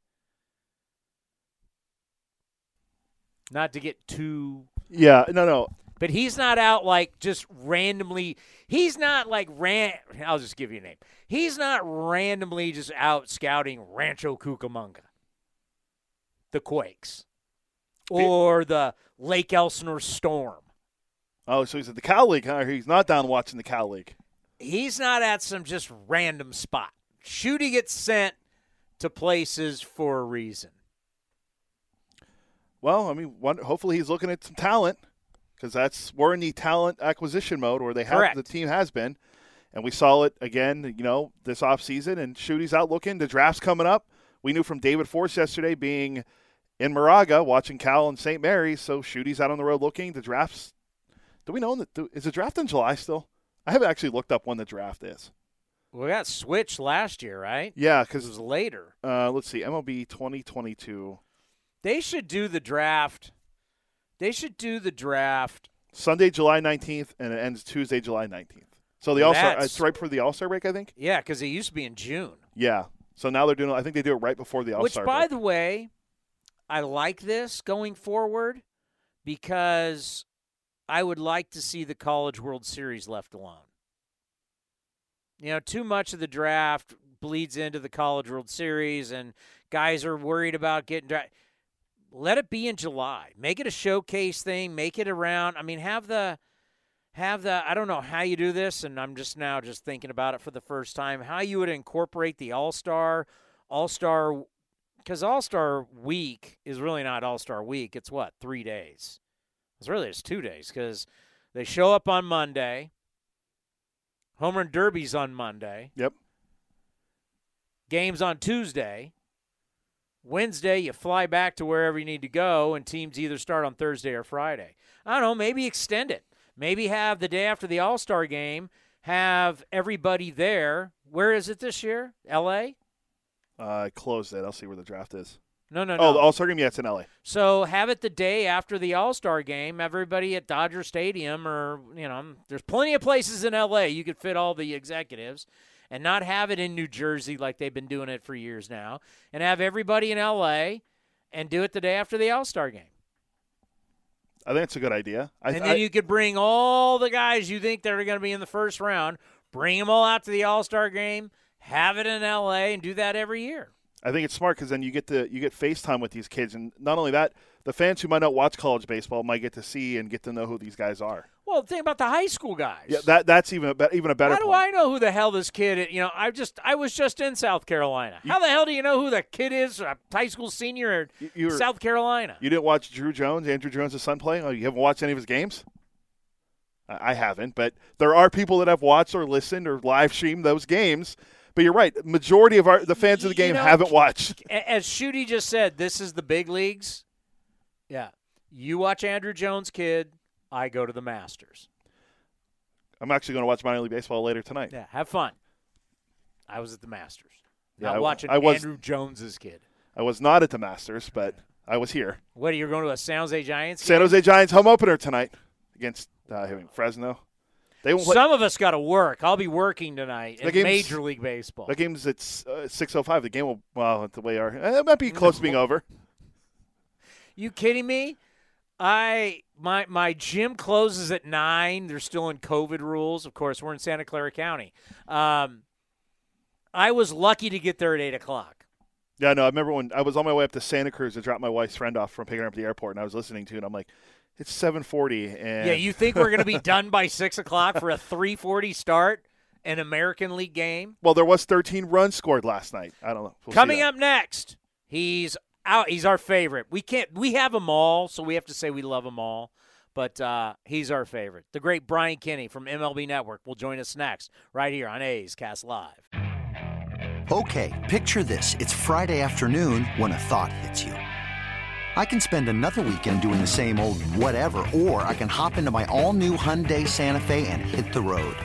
Not to get too Yeah, no, no. but he's not out like just randomly. He's not like ran. I'll just give you a name. He's not randomly just out scouting Rancho Cucamonga, the Quakes, or the Lake Elsinore Storm. Oh, so he's at the Cal League, huh? He's not down watching the Cal League. He's not at some just random spot. Shooty gets sent to places for a reason. Well, I mean, one, hopefully he's looking at some talent because that's we're in the talent acquisition mode where they have Correct. the team has been, and we saw it again. You know, this offseason, and Shooty's out looking. The draft's coming up. We knew from David Forst yesterday being in Moraga watching Cal and St. Mary's, so Shooty's out on the road looking. The draft's. Do we know that is the draft in July still? I haven't actually looked up when the draft is. We got switched last year, right? Yeah, because It was later. uh, let's see, MLB 2022 They should do the draft. They should do the draft. Sunday, July 19th, and it ends Tuesday, July 19th. So the All Star, it's right for the All Star break, I think. Yeah, because it used to be in June. Yeah. So now they're doing. I think they do it right before the All Star. Which, by break. the way, I like this going forward because I would like to see the College World Series left alone. You know, too much of the draft bleeds into the College World Series, and guys are worried about getting drafted. Let it be in July. Make it a showcase thing. Make it around. I mean, have the have the I don't know how you do this, and I'm just now just thinking about it for the first time. How you would incorporate the All Star, All Star, because All Star Week is really not All Star Week. It's what three days. It's really just two days because they show up on Monday. Homer and Derby's on Monday. Yep. Games on Tuesday. Wednesday, you fly back to wherever you need to go, and teams either start on Thursday or Friday. I don't know, maybe extend it. Maybe have the day after the All Star game, have everybody there. Where is it this year? L.A.? Uh, I closed it. I'll see where the draft is. No, no, no. Oh, no. the All Star game. Yeah, it's in LA. So have it the day after the All Star game. Everybody at Dodger Stadium, or you know, there's plenty of places in LA you could fit all the executives, and not have it in New Jersey like they've been doing it for years now, and have everybody in LA, and do it the day after the All Star game. I think it's a good idea. I, and I- then you could bring all the guys you think that are going to be in the first round, bring them all out to the All Star game, have it in LA, and do that every year. I think it's smart because then you get to you get FaceTime with these kids, and not only that, the fans who might not watch college baseball might get to see and get to know who these guys are. Well, think about the high school guys. Yeah, that that's even a, even a better. How do point. I know who the hell this kid is? You know, I just I was just in South Carolina. How the hell do you know who the kid is? A high school senior in you were- South Carolina. You didn't watch Druw Jones, Andruw Jones' son, play? Oh, you haven't watched any of his games? I I haven't, but there are people that have watched or listened or live streamed those games. But you're right. Majority of our the fans of the You game know, haven't watched. As Shooty just said, this is the big leagues. Yeah. You watch Andruw Jones' kid, I go to the Masters. I'm actually going to watch minor league baseball later tonight. Yeah, have fun. I was at the Masters. Yeah, Not I- watching I was- Andruw Jones's kid. I was not at the Masters, but I was here. What, are you're going to a San Jose Giants San? Jose Giants home opener tonight against uh, Fresno. They won't play. Some of us got to work. I'll be working tonight The in Major League Baseball. The game's at uh, six oh five. The game will well the way our it might be close to being <laughs> over. You kidding me? I my my gym closes at nine. They're still in COVID rules. Of course, we're in Santa Clara County. Um, I was lucky to get there at eight o'clock. Yeah, no, I remember when I was on my way up to Santa Cruz to drop my wife's friend off from picking her up at the airport, and I was listening to it. and I'm like, it's seven forty, and Yeah, you think we're going to be done by six o'clock for a three forty start, an American League game? well, there was 13 runs scored last night. I don't know. We'll Coming up next, he's He's our favorite. We can't. We have them all, so we have to say we love them all. But uh, he's our favorite. The great Brian Kenny from MLB Network will join us next, right here on A's Cast Live. Okay, picture this. It's Friday afternoon when a thought hits you. I can spend another weekend doing the same old whatever, or I can hop into my all new Hyundai Santa Fe and hit the road.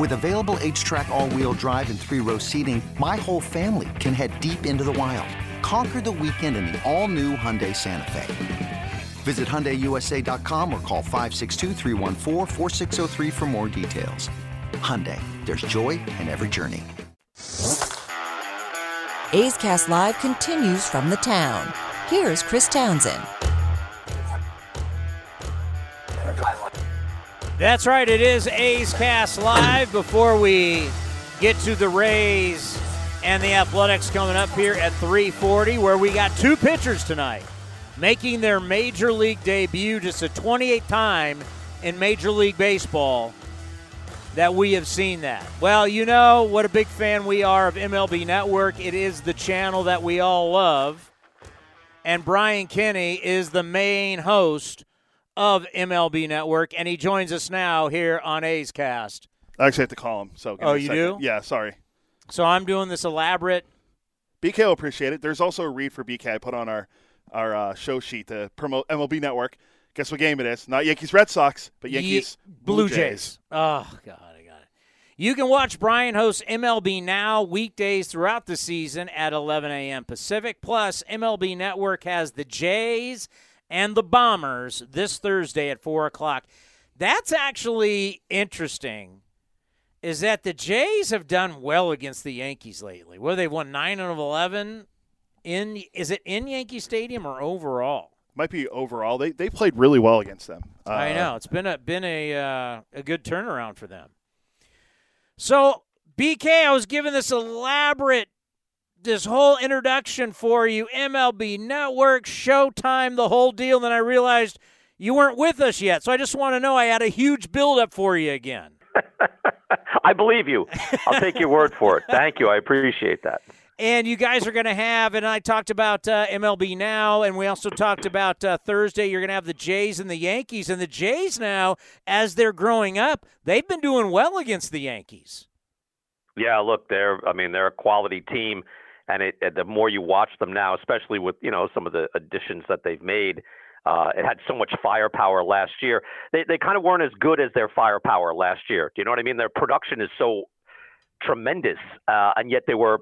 With available HTRAC, all wheel drive, and three row seating, my whole family can head deep into the wild. Conquer the weekend in the all new Hyundai Santa Fe. Visit HyundaiUSA.com or call 562-314-4603 for more details. Hyundai, there's joy in every journey. A's Cast Live continues from the town. Here's Chris Townsend. That's right. It is A's Cast Live. Before we get to the Rays and the Athletics coming up here at 3:40, where we got two pitchers tonight making their major league debut. Just the 28th time in Major League Baseball that we have seen that. Well, you know what a big fan we are of MLB Network. It is the channel that we all love. and Brian Kenny is the main host of MLB Network, and he joins us now here on A's Cast. I actually have to call him. So oh, you do? Yeah, sorry. So I'm doing this elaborate. BK will appreciate it. There's also a read for BK I put on our our uh, show sheet to promote MLB Network. Guess what game it is? Not Yankees Red Sox, but Yankees Ye- Blue, Jays. Jays. Oh God, I got it. You can watch Brian host MLB Now weekdays throughout the season at 11 a.m. Pacific. Plus, MLB Network has the Jays and the Bombers this Thursday at 4 o'clock. That's actually interesting. Is that the Jays have done well against the Yankees lately? Well, they've won nine out of eleven. In is it in Yankee Stadium or overall? Might be overall. They they played really well against them. Uh, I know it's been a been a uh, a good turnaround for them. So BK, I was given this elaborate this whole introduction for you MLB Network, Showtime, the whole deal. Then I realized you weren't with us yet. So I just want to know I had a huge buildup for you again. <laughs> I believe you. I'll take your word for it. Thank you. I appreciate that. And you guys are going to have, and I talked about uh, MLB Now, and we also talked about uh, Thursday, you're going to have the Jays and the Yankees. And the Jays now, as they're growing up, they've been doing well against the Yankees. Yeah, look, they're, I mean, they're a quality team and it, the more you watch them now, especially with you know some of the additions that they've made, uh, it had so much firepower last year. They they kind of weren't as good as their firepower last year. Do you know what I mean? Their production is so tremendous, uh, and yet they were.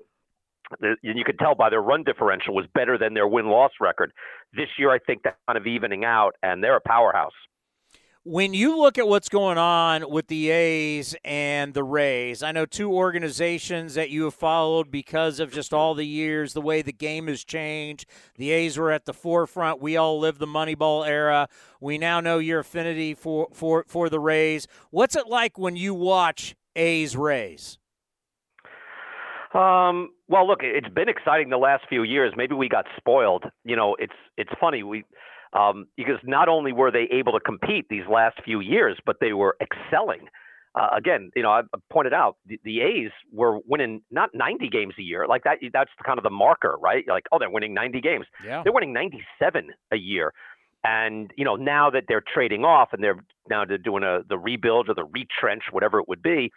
And you could tell by their run differential was better than their win loss record. This year, I think that's kind of evening out, and they're a powerhouse when you look at what's going on with the A's and the Rays, I know two organizations that you have followed because of just all the years, the way the game has changed. The A's were at the forefront. We all lived the Moneyball era. We now know your affinity for, for, for the Rays. What's it like when you watch A's Rays? Um, well, look, it's been exciting the last few years. Maybe we got spoiled. You know, it's it's funny. We um, because not only were they able to compete these last few years, but they were excelling. Uh, again, you know, I pointed out the, the, A's were winning not 90 games a year, like that. That's kind of the marker, right? Like, oh, they're winning 90 games. Yeah. They're winning 97 a year, and you know, now that they're trading off and they're now they're doing a the rebuild or the retrench, whatever it would be,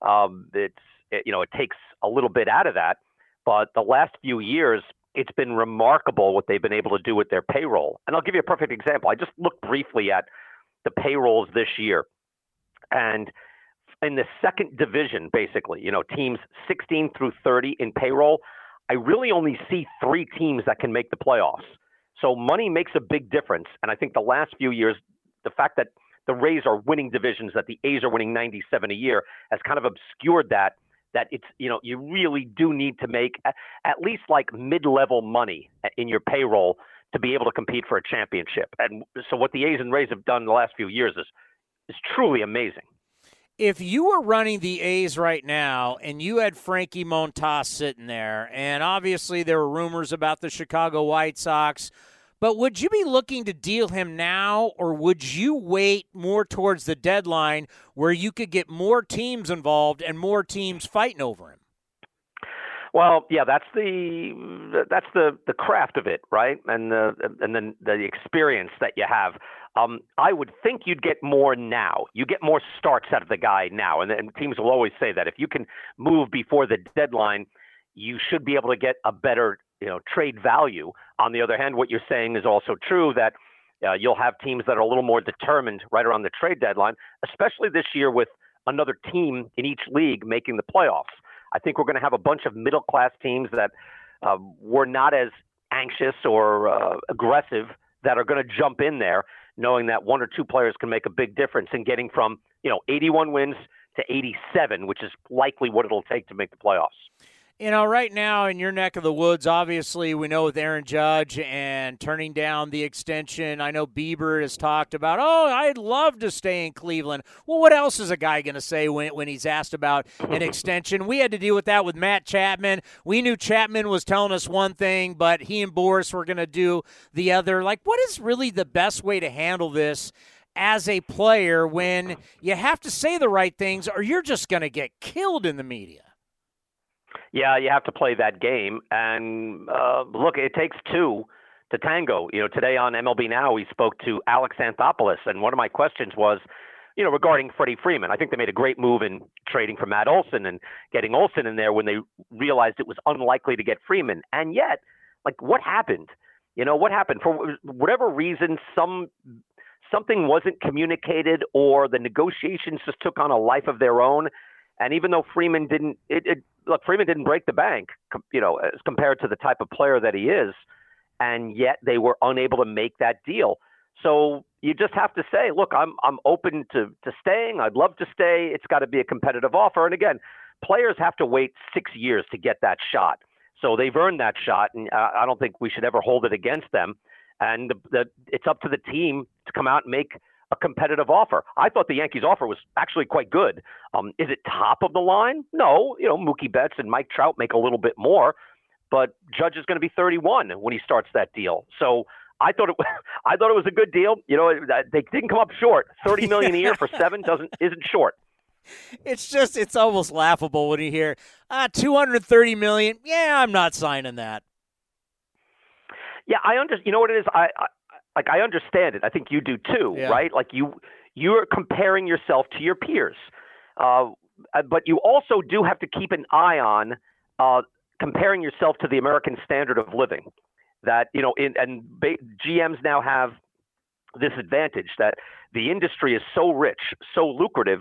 um, it's it, you know, it takes a little bit out of that. But the last few years, it's been remarkable what they've been able to do with their payroll. And I'll give you a perfect example. I just looked briefly at the payrolls this year. And in the second division, basically, you know, teams 16 through 30 in payroll, I really only see three teams that can make the playoffs. So money makes a big difference. And I think the last few years, the fact that the Rays are winning divisions, that the A's are winning 97 a year, has kind of obscured that that it's you know you really do need to make at least like mid-level money eh, in your payroll to be able to compete for a championship. And so what the A's and Rays have done the last few years is is truly amazing. If you were running the A's right now and you had Frankie Montas sitting there, and obviously there were rumors about the Chicago White Sox but would you be looking to deal him now, or would you wait more towards the deadline where you could get more teams involved and more teams fighting over him? Well, yeah, that's the that's the the craft of it, right? And the and then the experience that you have. Um, I would think you'd get more now. You get more starts out of the guy now, and, and teams will always say that if you can move before the deadline, you should be able to get a better you know trade value. On the other hand, what you're saying is also true that uh, you'll have teams that are a little more determined right around the trade deadline, especially this year with another team in each league making the playoffs. I think we're going to have a bunch of middle class teams that uh, were not as anxious or uh, aggressive that are going to jump in there, knowing that one or two players can make a big difference in getting from you know 81 wins to 87, which is likely what it'll take to make the playoffs. You know, right now in your neck of the woods, obviously, we know with Aaron Judge and turning down the extension. I know Bieber has talked about, oh, I'd love to stay in Cleveland. Well, what else is a guy going to say when, when he's asked about an <laughs> extension? We had to deal with that with Matt Chapman. We knew Chapman was telling us one thing, but he and Boras were going to do the other. Like, what is really the best way to handle this? as a player when you have to say the right things or you're just going to get killed in the media. Yeah, you have to play that game. And uh, look, it takes two to tango. You know, today on MLB Now, we spoke to Alex Anthopoulos, and one of my questions was, you know, regarding Freddie Freeman. I think they made a great move in trading for Matt Olson and getting Olson in there when they realized it was unlikely to get Freeman. And yet, like, what happened? You know, what happened? For whatever reason, some something wasn't communicated, or the negotiations just took on a life of their own. And even though Freeman didn't, it, it look, Freeman didn't break the bank, you know, as compared to the type of player that he is and yet they were unable to make that deal. So you just have to say, look, I'm I'm open to to staying. I'd love to stay. It's got to be a competitive offer. And again, players have to wait six years to get that shot. So they've earned that shot, and I don't think we should ever hold it against them. And the, the, it's up to the team to come out and make a competitive offer. I thought the Yankees' offer was actually quite good. Um, is it top of the line? No. You know, Mookie Betts and Mike Trout make a little bit more, but Judge is going to be 31 when he starts that deal. So I thought it <laughs> I thought it was a good deal. You know, they didn't come up short. 30 <laughs> million a year for 7 doesn't isn't short. It's just it's almost laughable when you hear uh 230 million. Yeah, I'm not signing that. Yeah, I understand. You know what it is? I, I like I understand it. I think you do too, yeah. right? Like you you're comparing yourself to your peers. Uh, but you also do have to keep an eye on uh, comparing yourself to the American standard of living. That you know, in, and ba- GMs now have this advantage that the industry is so rich, so lucrative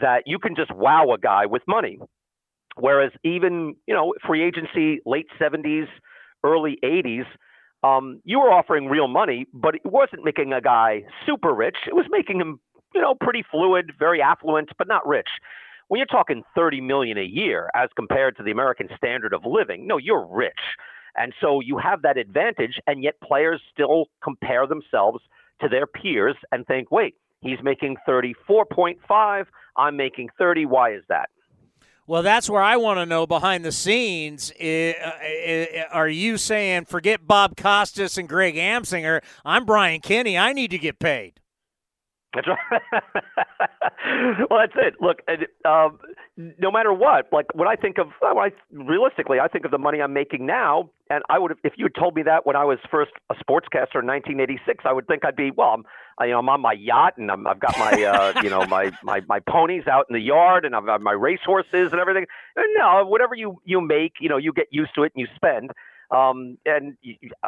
that you can just wow a guy with money. Whereas even you know free agency, late 70s, early 80s, um, you were offering real money, but it wasn't making a guy super rich. It was making him you know pretty fluid, very affluent, but not rich when you're talking 30 million a year as compared to the American standard of living, no, you're rich. And so you have that advantage, and yet players still compare themselves to their peers and think, wait, he's making 34.5, I'm making 30. Why is that? Well, that's where I want to know behind the scenes. Are you saying, forget Bob Costas and Greg Amsinger, I'm Brian Kenny, I need to get paid? That's right. <laughs> well, that's it. Look, um, no matter what, like when I think of, well, I, realistically, I think of the money I'm making now, and I would, have, if you had told me that when I was first a sportscaster in 1986, I would think I'd be, well, I'm, I, you know, I'm on my yacht and I'm, I've got my, uh, you know, my, my my ponies out in the yard and I've got my racehorses and everything. No, whatever you you make, you know, you get used to it and you spend. Um, and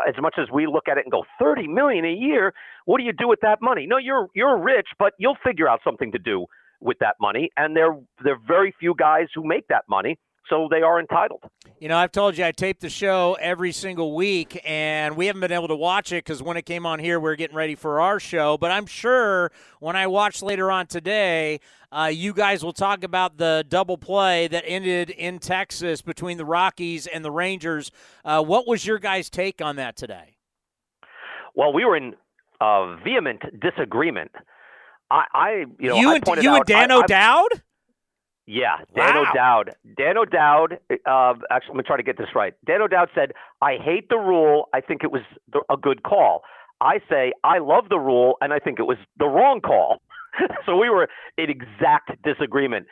as much as we look at it and go, 30 million a year, what do you do with that money? No, you're you're rich, but you'll figure out something to do with that money. And there there are very few guys who make that money so they are entitled. You know, I've told you I tape the show every single week, and we haven't been able to watch it because when it came on here, we are getting ready for our show. But I'm sure when I watch later on today, uh, you guys will talk about the double play that ended in Texas between the Rockies and the Rangers. Uh, what was your guys' take on that today? Well, we were in uh, vehement disagreement. I, I you know, you I and, you out, and Dan I, O'Dowd. Yeah, Dan wow. O'Dowd. Dan O'Dowd. Uh, actually, I'm gonna try to get this right. Dan O'Dowd said, "I hate the rule. I think it was a good call." I say, "I love the rule, and I think it was the wrong call." <laughs> so we were in exact disagreement.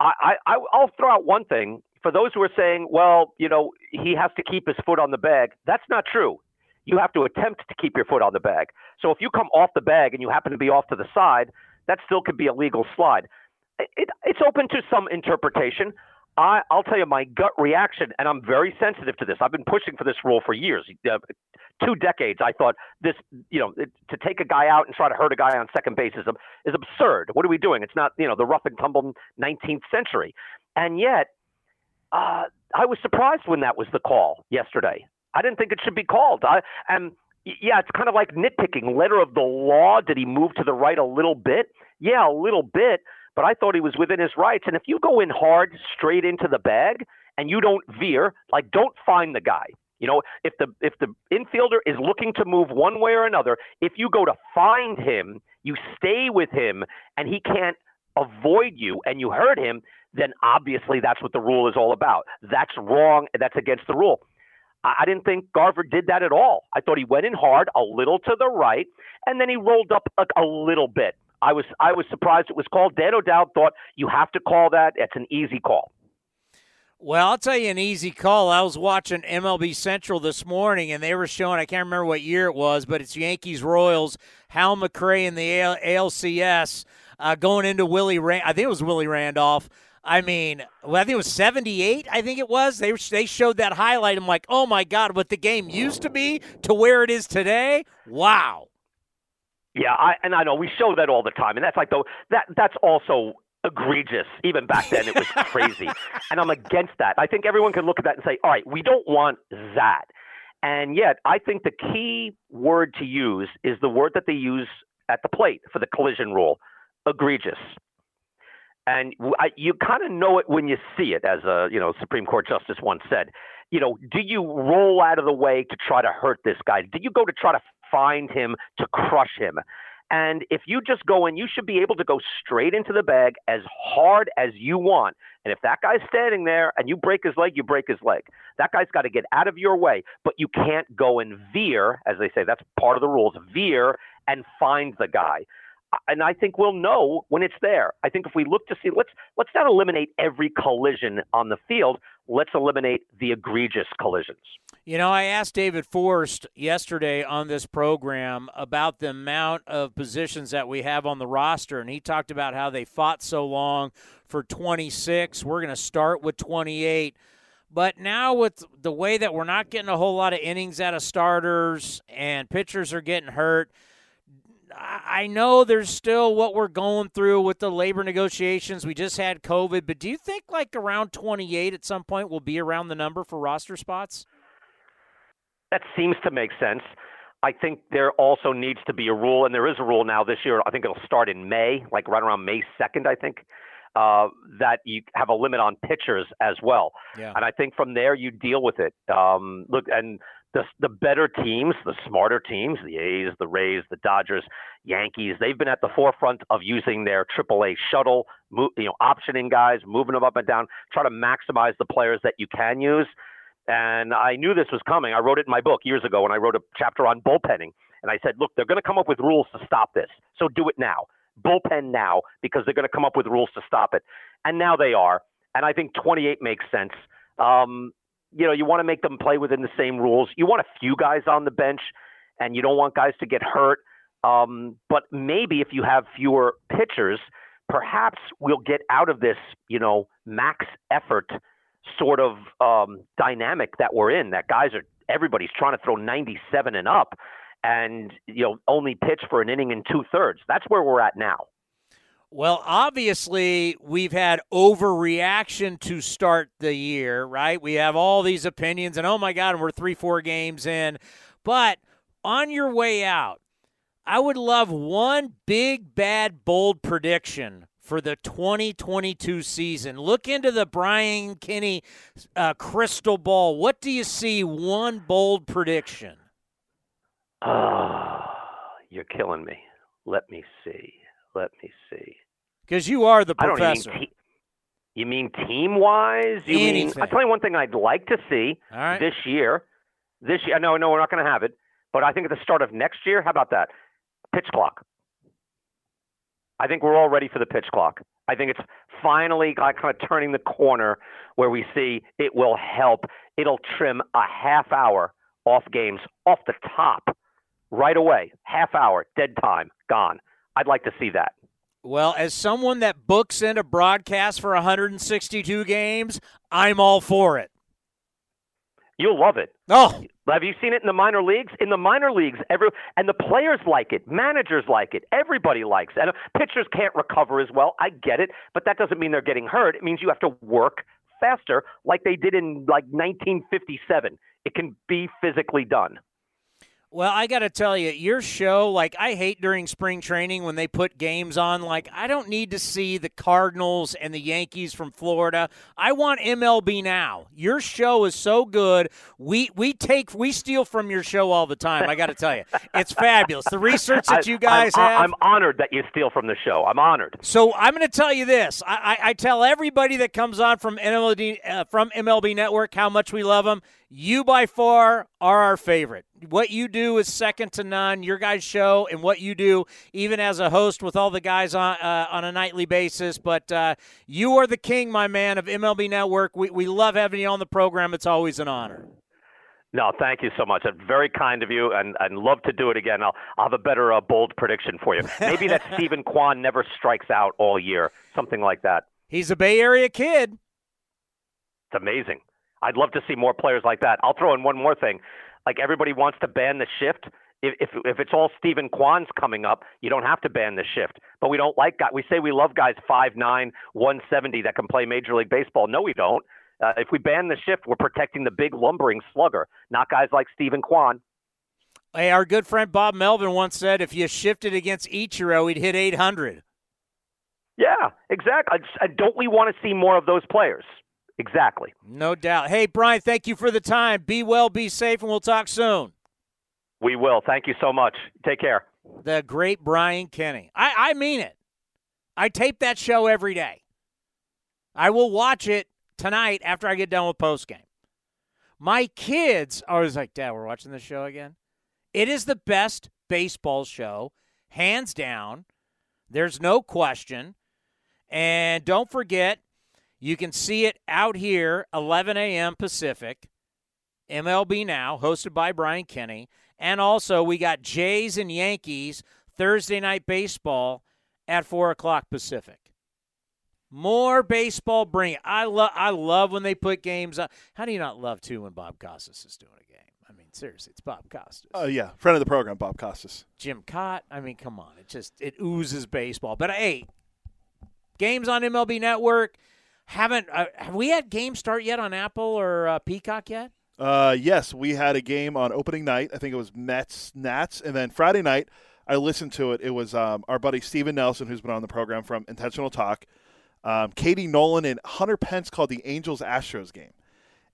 I, I, I'll throw out one thing for those who are saying, "Well, you know, he has to keep his foot on the bag." That's not true. You have to attempt to keep your foot on the bag. So if you come off the bag and you happen to be off to the side, that still could be a legal slide it, it's open to some interpretation. I, will tell you my gut reaction, and I'm very sensitive to this. I've been pushing for this rule for years, uh, two decades. I thought this, you know, it, to take a guy out and try to hurt a guy on second base is, is absurd. What are we doing? It's not, you know, the rough and tumble 19th century. And yet, uh, I was surprised when that was the call yesterday. I didn't think it should be called. I, and yeah, it's kind of like nitpicking. Letter of the law. Did he move to the right a little bit? Yeah, a little bit but I thought he was within his rights. And if you go in hard straight into the bag and you don't veer, like don't find the guy. You know, if the if the infielder is looking to move one way or another, if you go to find him, you stay with him, and he can't avoid you, and you hurt him, then obviously that's what the rule is all about. That's wrong. That's against the rule. I didn't think Garver did that at all. I thought he went in hard, a little to the right, and then he rolled up a, a little bit. I was I was surprised it was called. Dan O'Dowd thought you have to call that. It's an easy call. Well, I'll tell you an easy call. I was watching MLB Central this morning, and they were showing, I can't remember what year it was, but it's Yankees Royals, Hal McRae in the ALCS uh, going into Willie, Ran- I think it was Willie Randolph. I mean, well, I think it was 78, I think it was. They, they showed that highlight. I'm like, oh my God, what the game used to be to where it is today. Wow. Yeah, I, and I know we show that all the time, and that's like the that that's also egregious. Even back then, it was <laughs> crazy. and I'm against that. I think everyone can look at that and say, all right, we don't want that. And yet, I think the key word to use is the word that they use at the plate for the collision rule egregious. And I, you kind of know it when you see it, as a you know Supreme Court justice once said. You know, do you roll out of the way to try to hurt this guy? Do you go to try to find him to crush him? And if you just go in, you should be able to go straight into the bag as hard as you want. And if that guy's standing there and you break his leg, you break his leg. That guy's got to get out of your way, but you can't go and veer, as they say, that's part of the rules, veer and find the guy. And I think we'll know when it's there. I think if we look to see, let's let's not eliminate every collision on the field. Let's eliminate the egregious collisions. You know, I asked David Forst yesterday on this program about the amount of positions that we have on the roster, and he talked about how they fought so long for 26. We're going to start with 28. But now, with the way that we're not getting a whole lot of innings out of starters and pitchers are getting hurt, I know there's still what we're going through with the labor negotiations. We just had COVID, but do you think like around 28 at some point will be around the number for roster spots? That seems to make sense. I think there also needs to be a rule, and there is a rule now this year. I think it'll start in May, like right around May 2nd, I think, uh, that you have a limit on pitchers as well. Yeah. And I think from there you deal with it. Um, look, and the the better teams, the smarter teams, the A's, the Rays, the Dodgers, Yankees, they've been at the forefront of using their AAA shuttle, you know, optioning guys, moving them up and down, try to maximize the players that you can use. And I knew this was coming. I wrote it in my book years ago when I wrote a chapter on bullpenning. And I said, look, they're going to come up with rules to stop this. So do it now. Bullpen now because they're going to come up with rules to stop it. And now they are. And I think 28 makes sense. Um, you know, you want to make them play within the same rules. You want a few guys on the bench, and you don't want guys to get hurt. Um, but maybe if you have fewer pitchers, perhaps we'll get out of this, you know, max effort sort of um, dynamic that we're in. That guys are everybody's trying to throw 97 and up, and you know only pitch for an inning and two thirds. That's where we're at now. Well, obviously, we've had overreaction to start the year, right? We have all these opinions, and oh my God, we're three, four games in. But on your way out, I would love one big, bad, bold prediction for the 2022 season. Look into the Brian Kenny uh, crystal ball. What do you see? One bold prediction. Oh, you're killing me. Let me see. Let me see. Because you are the professor. Te- you mean team wise? You Anything. mean I'll tell you one thing I'd like to see right. this year. This year, no, no, we're not going to have it. But I think at the start of next year, how about that? Pitch clock. I think we're all ready for the pitch clock. I think it's finally like kind of turning the corner where we see it will help. It'll trim a half hour off games off the top right away. Half hour, dead time, gone. I'd like to see that. Well, as someone that books in a broadcast for 162 games, I'm all for it. You'll love it. Oh, have you seen it in the minor leagues? In the minor leagues, every and the players like it, managers like it, everybody likes it. And uh, pitchers can't recover as well. I get it, but that doesn't mean they're getting hurt. It means you have to work faster, like they did in like 1957. It can be physically done. Well, I got to tell you, your show, like, I hate during spring training when they put games on. Like, I don't need to see the Cardinals and the Yankees from Florida. I want MLB now. Your show is so good. We we take we steal from your show all the time. I got to tell you, it's fabulous. The research that <laughs> you guys I'm, have. I'm honored that you steal from the show. I'm honored. So I'm going to tell you this. I, I, I, tell everybody that comes on from MLB uh, from MLB Network how much we love them You by far are our favorite. What you do is second to none. Your guys' show and what you do, even as a host with all the guys on uh, on a nightly basis. But uh, you are the king, my man, of MLB Network. We we love having you on the program. It's always an honor. No, thank you so much. That's very kind of you, and I'd love to do it again. I'll, I'll have a better uh, bold prediction for you. Maybe that <laughs> Steven Kwan never strikes out all year, something like that. He's a Bay Area kid. It's amazing. I'd love to see more players like that. I'll throw in one more thing. Like everybody wants to ban the shift. If if, if it's all Steven Kwan's coming up, you don't have to ban the shift. But we don't like guys. We say we love guys 5'9", 170 that can play Major League Baseball. No, we don't. Uh, if we ban the shift, we're protecting the big lumbering slugger, not guys like Steven Kwan. Hey, our good friend Bob Melvin once said if you shifted against Ichiro, he'd hit 800. Yeah, exactly. And don't we want to see more of those players? Exactly. No doubt. Hey, Brian, thank you for the time. Be well, be safe, and we'll talk soon. We will. Thank you so much. Take care. The great Brian Kenny. I, I mean it. I tape that show every day. I will watch it tonight after I get done with postgame. My kids are always like, Dad, we're watching the show again. It is the best baseball show, hands down. There's no question. And don't forget, you can see it out here, 11 a.m. Pacific. MLB Now, hosted by Brian Kenny. And also, we got Jays and Yankees Thursday night baseball at 4 o'clock Pacific. More baseball, bring it. I love. I love when they put games on. How do you not love too when Bob Costas is doing a game? I mean, seriously, it's Bob Costas. Oh uh, yeah, friend of the program, Bob Costas. Jim Kaat. I mean, come on, it just it oozes baseball. But hey, games on MLB Network. Haven't uh, have we had games start yet on Apple or uh, Peacock yet? Uh, yes, we had a game on opening night. I think it was Mets Nats, and then Friday night I listened to it. It was um, our buddy Steven Nelson, who's been on the program from Intentional Talk um, Katie Nolan and Hunter Pence called the Angels Astros game,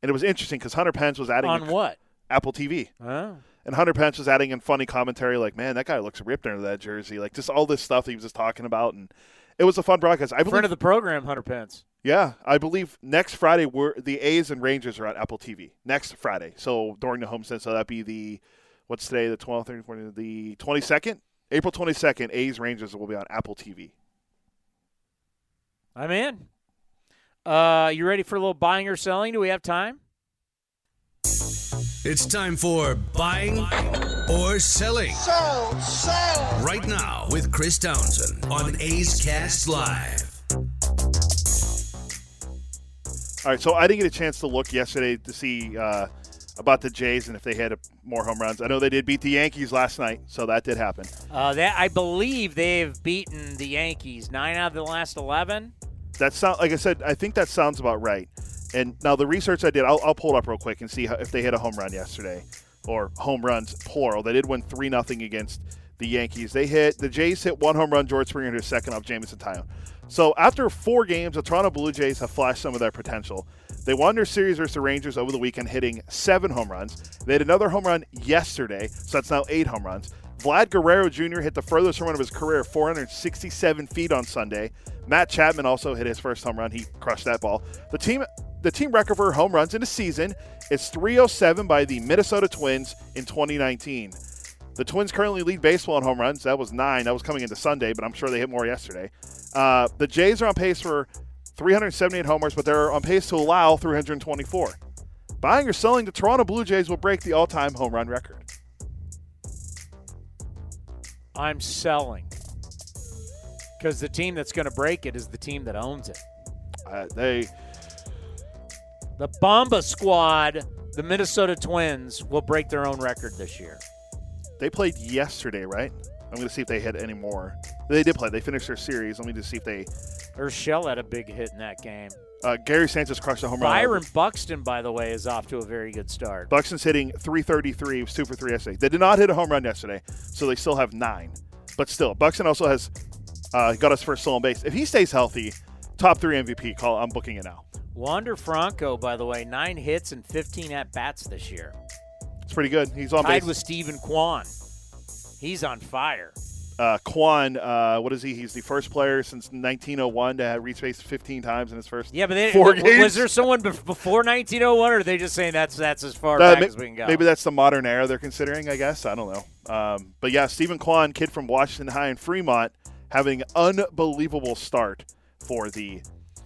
and it was interesting because Hunter Pence was adding on what Apple TV. Oh. And Hunter Pence was adding in funny commentary like, "Man, that guy looks ripped under that jersey." Like just all this stuff he was just talking about, and it was a fun broadcast. I believe, friend of the program, Hunter Pence. Yeah, I believe next Friday we're the A's and Rangers are on Apple TV next Friday. So during the home homestand, so that'd be the what's today, the 12th, 13th, 14th, the 22nd, April 22nd. A's Rangers will be on Apple TV. I'm in. Uh, you ready for a little buying or selling? Do we have time? It's time for buying or selling. Sell, sell. Right now with Chris Townsend on A's Cast Live. All right, so I didn't get a chance to look yesterday to see uh, about the Jays and if they had a, more home runs. I know they did beat the Yankees last night, so that did happen. Uh, that I believe they've beaten the Yankees nine out of the last eleven. That sound like I said. I think that sounds about right. And now the research I did, I'll, I'll pull it up real quick and see how, if they hit a home run yesterday, or home runs plural. They did win three nothing against the Yankees. They hit the Jays hit one home run. George Springer hit second off Jameson Taillon. So after four games, the Toronto Blue Jays have flashed some of their potential. They won their series versus the Rangers over the weekend, hitting seven home runs. They had another home run yesterday, so that's now eight home runs. Vlad Guerrero Jr. hit the furthest home run of his career, 467 feet on Sunday. Matt Chapman also hit his first home run. He crushed that ball. The team the team record for home runs in a season is 307 by the Minnesota Twins in 2019. The Twins currently lead baseball in home runs. That was nine. That was coming into Sunday, but I'm sure they hit more yesterday. Uh, the Jays are on pace for 378 homers, but they're on pace to allow 324. Buying or selling the Toronto Blue Jays will break the all time home run record. I'm selling. Because the team that's going to break it is the team that owns it. Uh, they. The Bomba squad, the Minnesota Twins, will break their own record this year. They played yesterday, right? I'm going to see if they hit any more. They did play. They finished their series. Let me just see if they. Urshela had a big hit in that game. Uh, Gary Sanchez crushed a home run. Byron Buxton, by the way, is off to a very good start. Buxton's hitting 333. He was two for three yesterday. They did not hit a home run yesterday, so they still have nine. But still, Buxton also has uh, got his first stolen base. If he stays healthy, top three MVP. Call. I'm booking it now. Wander Franco, by the way, nine hits and 15 at bats this year. It's pretty good. He's on Tied base. with Steven Kwan. He's on fire. Uh, Kwan, uh, what is he? He's the first player since 1901 to have reach base 15 times in his first Yeah, but they, four w- games. was there someone bef- before 1901, or are they just saying that's that's as far Uh, back as we can go? Maybe that's the modern era they're considering. I guess I don't know. Um, but yeah, Steven Kwan, kid from Washington High in Fremont, having unbelievable start for the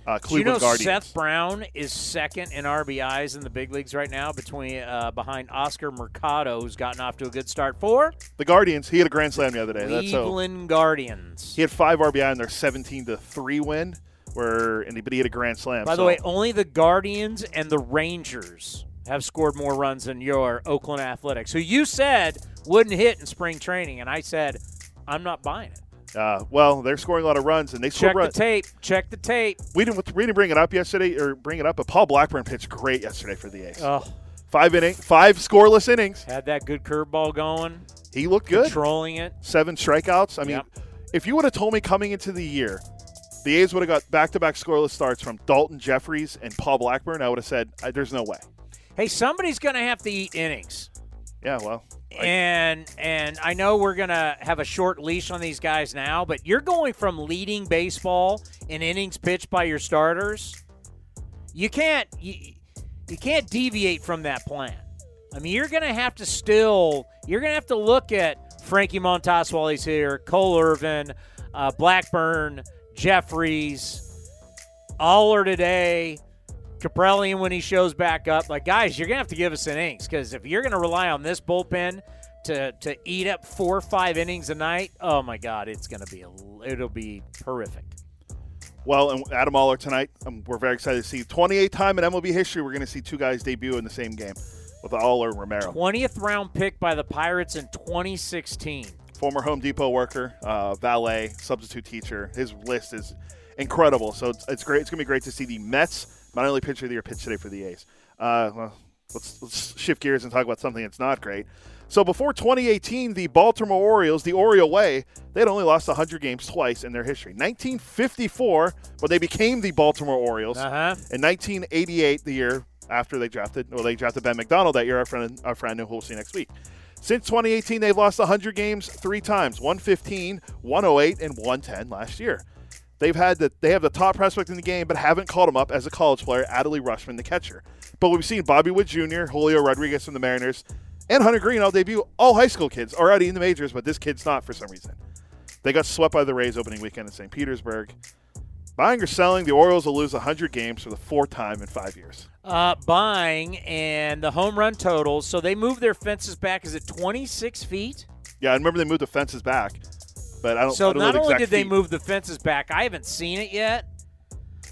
uh, Do you know Guardians. Seth Brown is second in RBIs in the big leagues right now, between uh, behind Oscar Mercado, who's gotten off to a good start for the Guardians. He had a grand slam the other day. That's so. Cleveland Guardians. He had five RBI in their 17 to three win, where he, had a grand slam. By the way, only the Guardians and the Rangers have scored more runs than your Oakland Athletics, who you said wouldn't hit in spring training, and I said I'm not buying it. Uh, well, they're scoring a lot of runs, and they Check the runs. tape. Check the tape. We didn't we didn't bring it up yesterday or bring it up, but Paul Blackburn pitched great yesterday for the A's. Oh, Five inning, five scoreless innings. had that good curveball going. He looked good. Controlling it. Seven strikeouts. I mean, Yep. if you would have told me coming into the year, the A's would have got back-to-back scoreless starts from Daulton Jefferies and Paul Blackburn, I would have said, "Uh, "There's no way." Hey, somebody's going to have to eat innings. Yeah, well, and and I know we're gonna have a short leash on these guys now, but you're going from leading baseball in innings pitched by your starters. You can't you, you can't deviate from that plan. I mean, you're gonna have to still you're gonna have to look at Frankie Montas while he's here, Cole Irvin, uh, Blackburn, Jefferies, Oller today. Kaprielian when he shows back up. Like, guys, you're gonna have to give us an innings because if you're gonna rely on this bullpen to to eat up four or five innings a night, oh my God, it's gonna be a it'll be horrific. well, and Adam Oller tonight. Um, we're very excited to see 28th time in MLB history. We're going to see two guys debut in the same game with Oller and Romero. Twentieth round pick by the Pirates in 2016. former Home Depot worker, uh, valet, substitute teacher. His list is incredible. So it's, it's great. It's going to be great to see the Mets not only pitcher of the year pitch today for the A's. Uh, well, let's, let's shift gears and talk about something that's not great. So before 2018, the Baltimore Orioles, the Oriole way, they had only lost 100 games twice in their history. 1954, when they became the Baltimore Orioles. Uh-huh. In 1988, the year after they drafted, well, they drafted Ben McDonald that year, our friend, our friend who we'll see next week. Since 2018, they've lost 100 games three times 115, 108, and 110 last year. They've had the, they have the top prospect in the game, but haven't called him up as a college player, Adley Rutschman, the catcher. But we've seen Bobby Witt Jr., Julio Rodriguez from the Mariners, and Hunter Greene all debut all high school kids already in the majors, but this kid's not for some reason. They got swept by the Rays opening weekend in St. Petersburg. Buying or selling, the Orioles will lose 100 games for the fourth time in five years. Uh, buying and the home run totals. So they moved their fences back. Is it 26 feet? Yeah, I remember they moved the fences back, but I don't. So I don't not only did they move the fences back, I haven't seen it yet.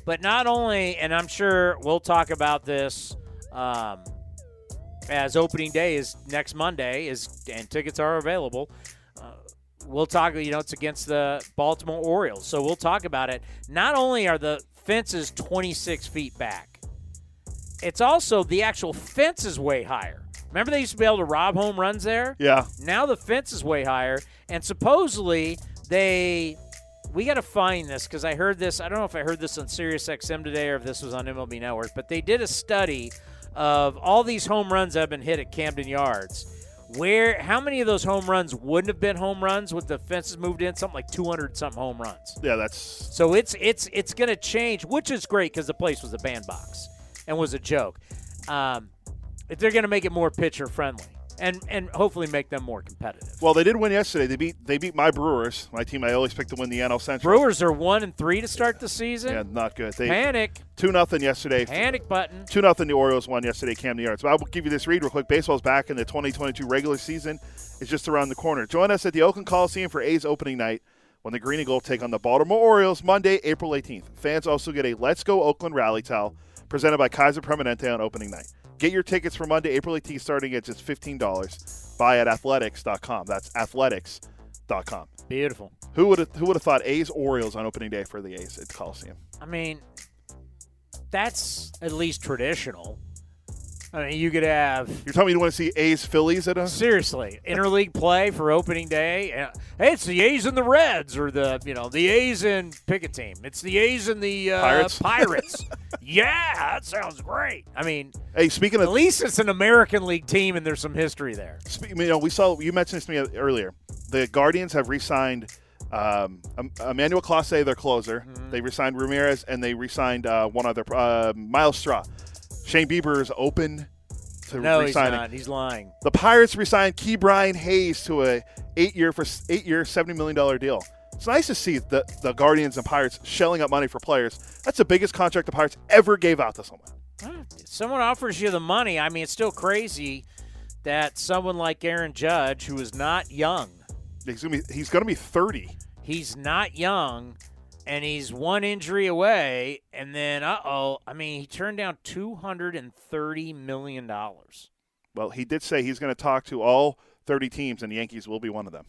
But not only, and I'm sure we'll talk about this um, as opening day is next Monday, is and tickets are available. Uh, we'll talk. You know, it's against the Baltimore Orioles, so we'll talk about it. Not only are the fences 26 feet back, it's also the actual fence is way higher. Remember, they used to be able to rob home runs there. Yeah. Now the fence is way higher, and supposedly they. We got to find this because I heard this. I don't know if I heard this on Sirius XM today or if this was on MLB Network, but they did a study of all these home runs that have been hit at Camden Yards. Where how many of those home runs wouldn't have been home runs with the fences moved in? Something like 200 something home runs. Yeah, that's So it's it's it's going to change, which is great because the place was a bandbox and was a joke. Um, if they're going to make it more pitcher friendly and and hopefully make them more competitive. Well, they did win yesterday. They beat they beat my Brewers, my team. I always pick to win the NL Central. Brewers are one and three to start the season. Yeah, not good. They Panic. two nothing yesterday. Panic button. Two nothing. The Orioles won yesterday. Camden Yards. But I will give you this read real quick. Baseball's back, in the 2022 regular season is just around the corner. Join us at the Oakland Coliseum for A's opening night when the Green and Gold take on the Baltimore Orioles Monday, April 18th. Fans also get a Let's Go Oakland rally towel presented by Kaiser Permanente on opening night. Get your tickets for Monday, April 18th, starting at just $15. Buy at athletics.com. That's athletics.com. Beautiful. Who would have who would have thought A's Orioles on opening day for the A's at the Coliseum? I mean, that's at least traditional. I mean, you could have You're telling me you want to see A's Phillies at a seriously interleague play for opening day. Hey, it's the A's and the Reds, or the you know the A's and pick a team. It's the A's and the uh, Pirates? Pirates. <laughs> yeah, that sounds great. I mean, Hey, speaking of at least it's an American League team, and there's some history there. You know, we saw you mentioned this to me earlier. the Guardians have re-signed um, Emmanuel Clase, their closer. Mm-hmm. They re-signed Ramirez, and they re-signed uh, one other, uh, Myles Straw. Shane Bieber is open to No, he's re-signing. not. He's lying. The Pirates re-signed Ke'Bryan Hayes to a eight-year for eight-year, seventy million dollar deal. It's nice to see the the Guardians and Pirates shelling up money for players. That's the biggest contract the Pirates ever gave out to someone. If someone offers you the money, I mean, it's still crazy that someone like Aaron Judge, who is not young, He's gonna be he's gonna be thirty. he's not young, and he's one injury away, and then uh oh, I mean, he turned down two hundred and thirty million dollars. Well, he did say he's going to talk to all thirty teams, and the Yankees will be one of them.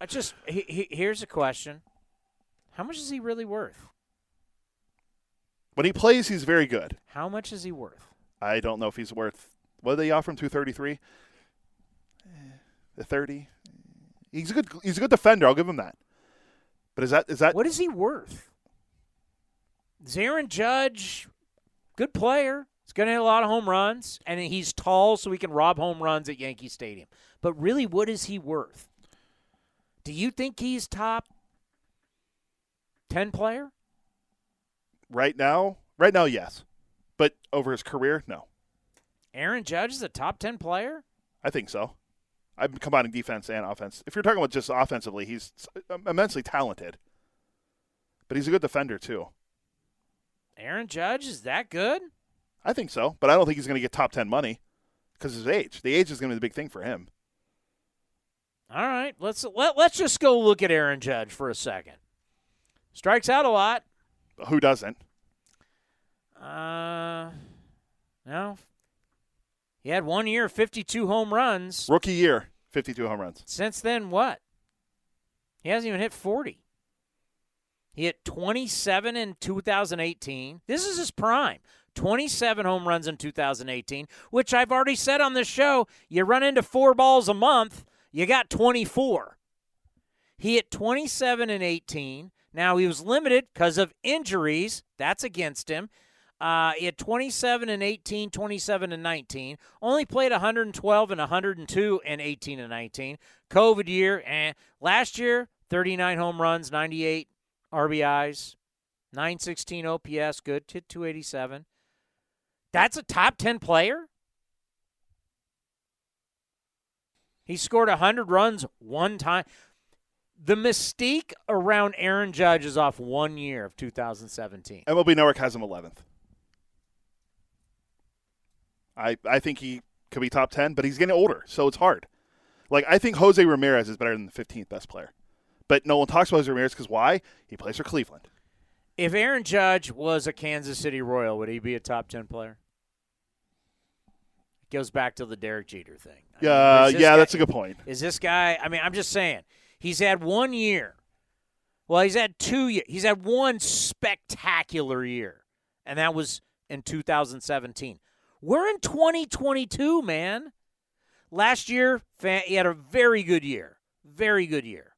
I just he, he, here's a question: How much is he really worth? When he plays, he's very good. How much is he worth? I don't know if he's worth. What did they offer him? Two thirty three. The thirty. He's a good. He's a good defender. I'll give him that. But is that is that What is he worth? Is Aaron Judge good player? He's going to hit a lot of home runs, and he's tall, so he can rob home runs at Yankee Stadium. But really, what is he worth? Do you think he's top ten player? right now? Right now, yes. But over his career, no. Aaron Judge is a top ten player. I think so. I'm combining defense and offense. If you're talking about just offensively, he's immensely talented. But he's a good defender too. Aaron Judge is that good? I think so, but I don't think he's going to get top 10 money because his age. The age is going to be the big thing for him. All right, let's let, let's just go look at Aaron Judge for a second. Strikes out a lot. Who doesn't? Uh, no. He had one year, 52 home runs. Rookie year, 52 home runs. Since then, what? He hasn't even hit 40. He hit 27 in 2018. This is his prime. 27 home runs in 2018, which I've already said on this show. You run into four balls a month, you got 24. He hit 27 and 18. Now he was limited because of injuries. That's against him. Uh, he had 27 and 18, 27 and 19. Only played 112 and 102 and 18 and 19. COVID year and last year 39 home runs, 98 RBIs, 916 OPS, good hit 287. That's a top 10 player. He scored 100 runs one time. The mystique around Aaron Judge is off one year of 2017. MLB Network has him 11th. I I think he could be top 10, but he's getting older, so it's hard. Like I think Jose Ramirez is better than the 15th best player. But no one talks about Jose Ramirez because why? He plays for Cleveland. If Aaron Judge was a Kansas City Royal, would he be a top 10 player? It goes back to the Derek Jeter thing. I mean, Yeah, yeah, guy- that's a good point. Is this guy, I mean, I'm just saying, he's had one year. Well, he's had two years. He's had one spectacular year, and that was in 2017. We're in 2022, man. Last year, he had a very good year. Very good year.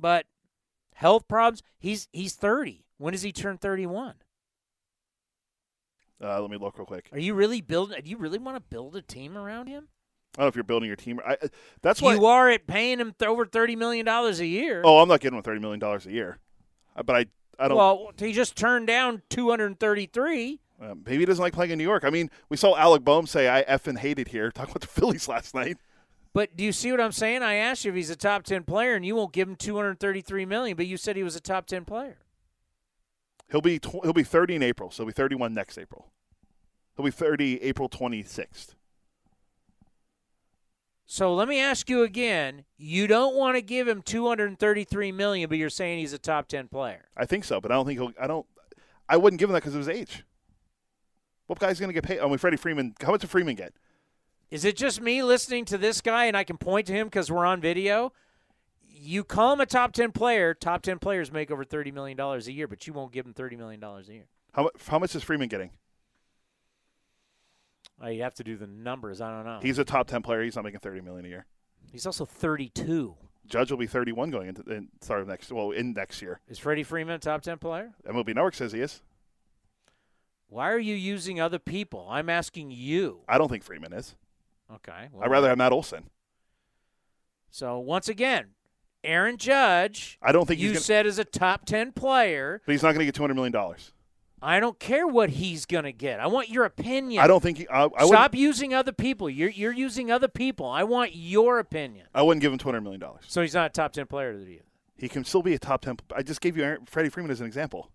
But health problems, he's he's 30. When does he turn 31? Uh, let me look real quick. Are you really building do you really want to build a team around him? I don't know if you're building your team. I, that's why. you are at paying him th- over $30 million a year. oh, I'm not getting him 30 million dollars a year, Uh, but I I don't. Well, he just turned down 233. Uh, maybe he doesn't like playing in New York. I mean, we saw Alec Boehm say, "I effing hated here." <laughs> Talking about the Phillies last night. But do you see what I'm saying? I asked you if he's a top 10 player and you won't give him 233 million, but you said he was a top 10 player. He'll be tw- he'll be 30 in April, so he'll be 31 next April. He'll be 30 April 26th. So let me ask you again, you don't want to give him 233 million, but you're saying he's a top 10 player. I think so, but I don't think he'll. I don't. I wouldn't give him that because of his age. What guy's going to get paid? I mean, Freddie Freeman. How much did Freeman get? Is it just me listening to this guy and I can point to him because we're on video? You call him a top 10 player. Top 10 players make over $30 million a year, but you won't give him $30 million a year. How how much is Freeman getting? Uh, you have to do the numbers. I don't know. He's a top 10 player. He's not making 30 million a year. He's also 32. Judge will be 31 going into in start of next. Well, in next year. Is Freddie Freeman a top 10 player? MLB Network says he is. Why are you using other people? I'm asking you. I don't think Freeman is. Okay. I'd rather have Matt Olson. So once again, Aaron Judge. I don't think you gonna- said is a top ten player. But he's not going to get two hundred million dollars. I don't care what he's gonna get. I want your opinion. I don't think he. I, I Stop using other people. You're you're using other people. I want your opinion. I wouldn't give him two hundred million dollars. So he's not a top ten player to you. He can still be a top ten. I just gave you Aaron, Freddie Freeman as an example.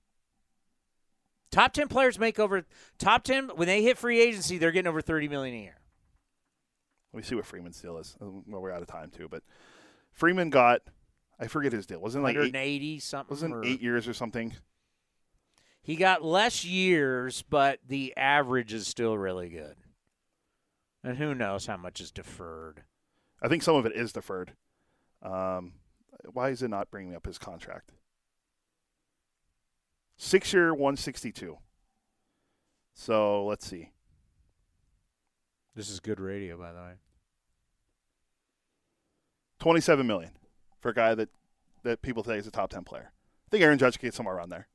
Top ten players make over top ten when they hit free agency. They're getting over thirty million a year. Let me see what Freeman's deal is. Uh, Well, we're out of time too, but Freeman got. I forget his deal. Wasn't it like eight, something. wasn't or- eight years or something. He got less years, but the average is still really good. And who knows how much is deferred? I think some of it is deferred. Um, why is it not bringing up his contract? Six year, one sixty two. So let's see. This is good radio, by the way. Twenty seven million for a guy that that people say is a top ten player. I think Aaron Judge could get somewhere around there.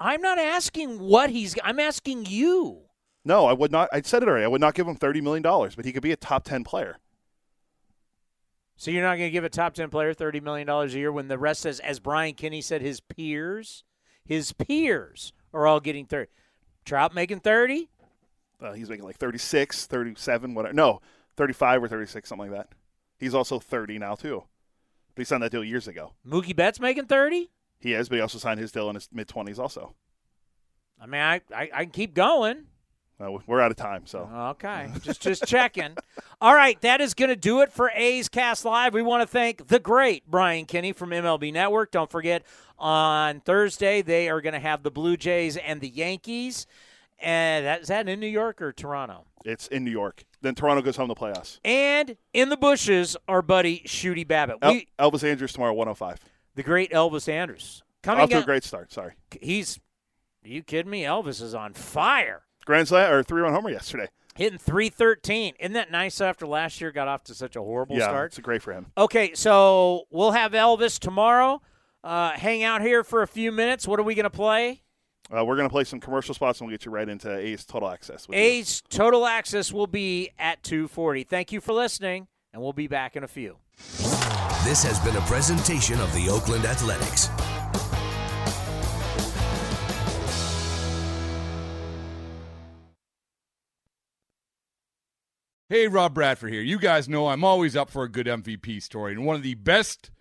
I'm not asking what he's. I'm asking you. No, I would not. I said it already. I would not give him thirty million dollars, but he could be a top ten player. So you're not going to give a top ten player thirty million dollars a year when the rest says, as Brian Kenny said, his peers, his peers are all getting thirty. Trout making thirty. Uh, he's making like 36, 37, whatever. No, 35 or 36, something like that. He's also 30 now, too. But he signed that deal years ago. Mookie Betts making thirty. He is, but he also signed his deal in his mid 20s also. I mean, I, I I can keep going. Uh, we're out of time, so. Okay, just just checking. <laughs> All right, that is going to do it for A's Cast Live. We want to thank the great Brian Kenny from MLB Network. Don't forget on Thursday they are going to have the Blue Jays and the Yankees. And that is that in New York or Toronto? It's in New York. Then Toronto goes home to play us. And in the bushes, our buddy Shooty Babitt. El- We, Elvis Andrus tomorrow, 105. the great Elvis Andrus coming Off to a great start. Sorry. He's, are you kidding me? Elvis is on fire. Grand slam or three run homer yesterday. Hitting 313. Isn't that nice after last year got off to such a horrible yeah, start? it's great for him. Okay, so we'll have Elvis tomorrow. Uh, hang out here for a few minutes. What are we going to play? Uh, we're going to play some commercial spots and we'll get you right into A's Total Access. with you. Total Access will be at 240. Thank you for listening, and we'll be back in a few. This has been a presentation of the Oakland Athletics. Hey, Rob Bradford here. You guys know I'm always up for a good MVP story, and one of the best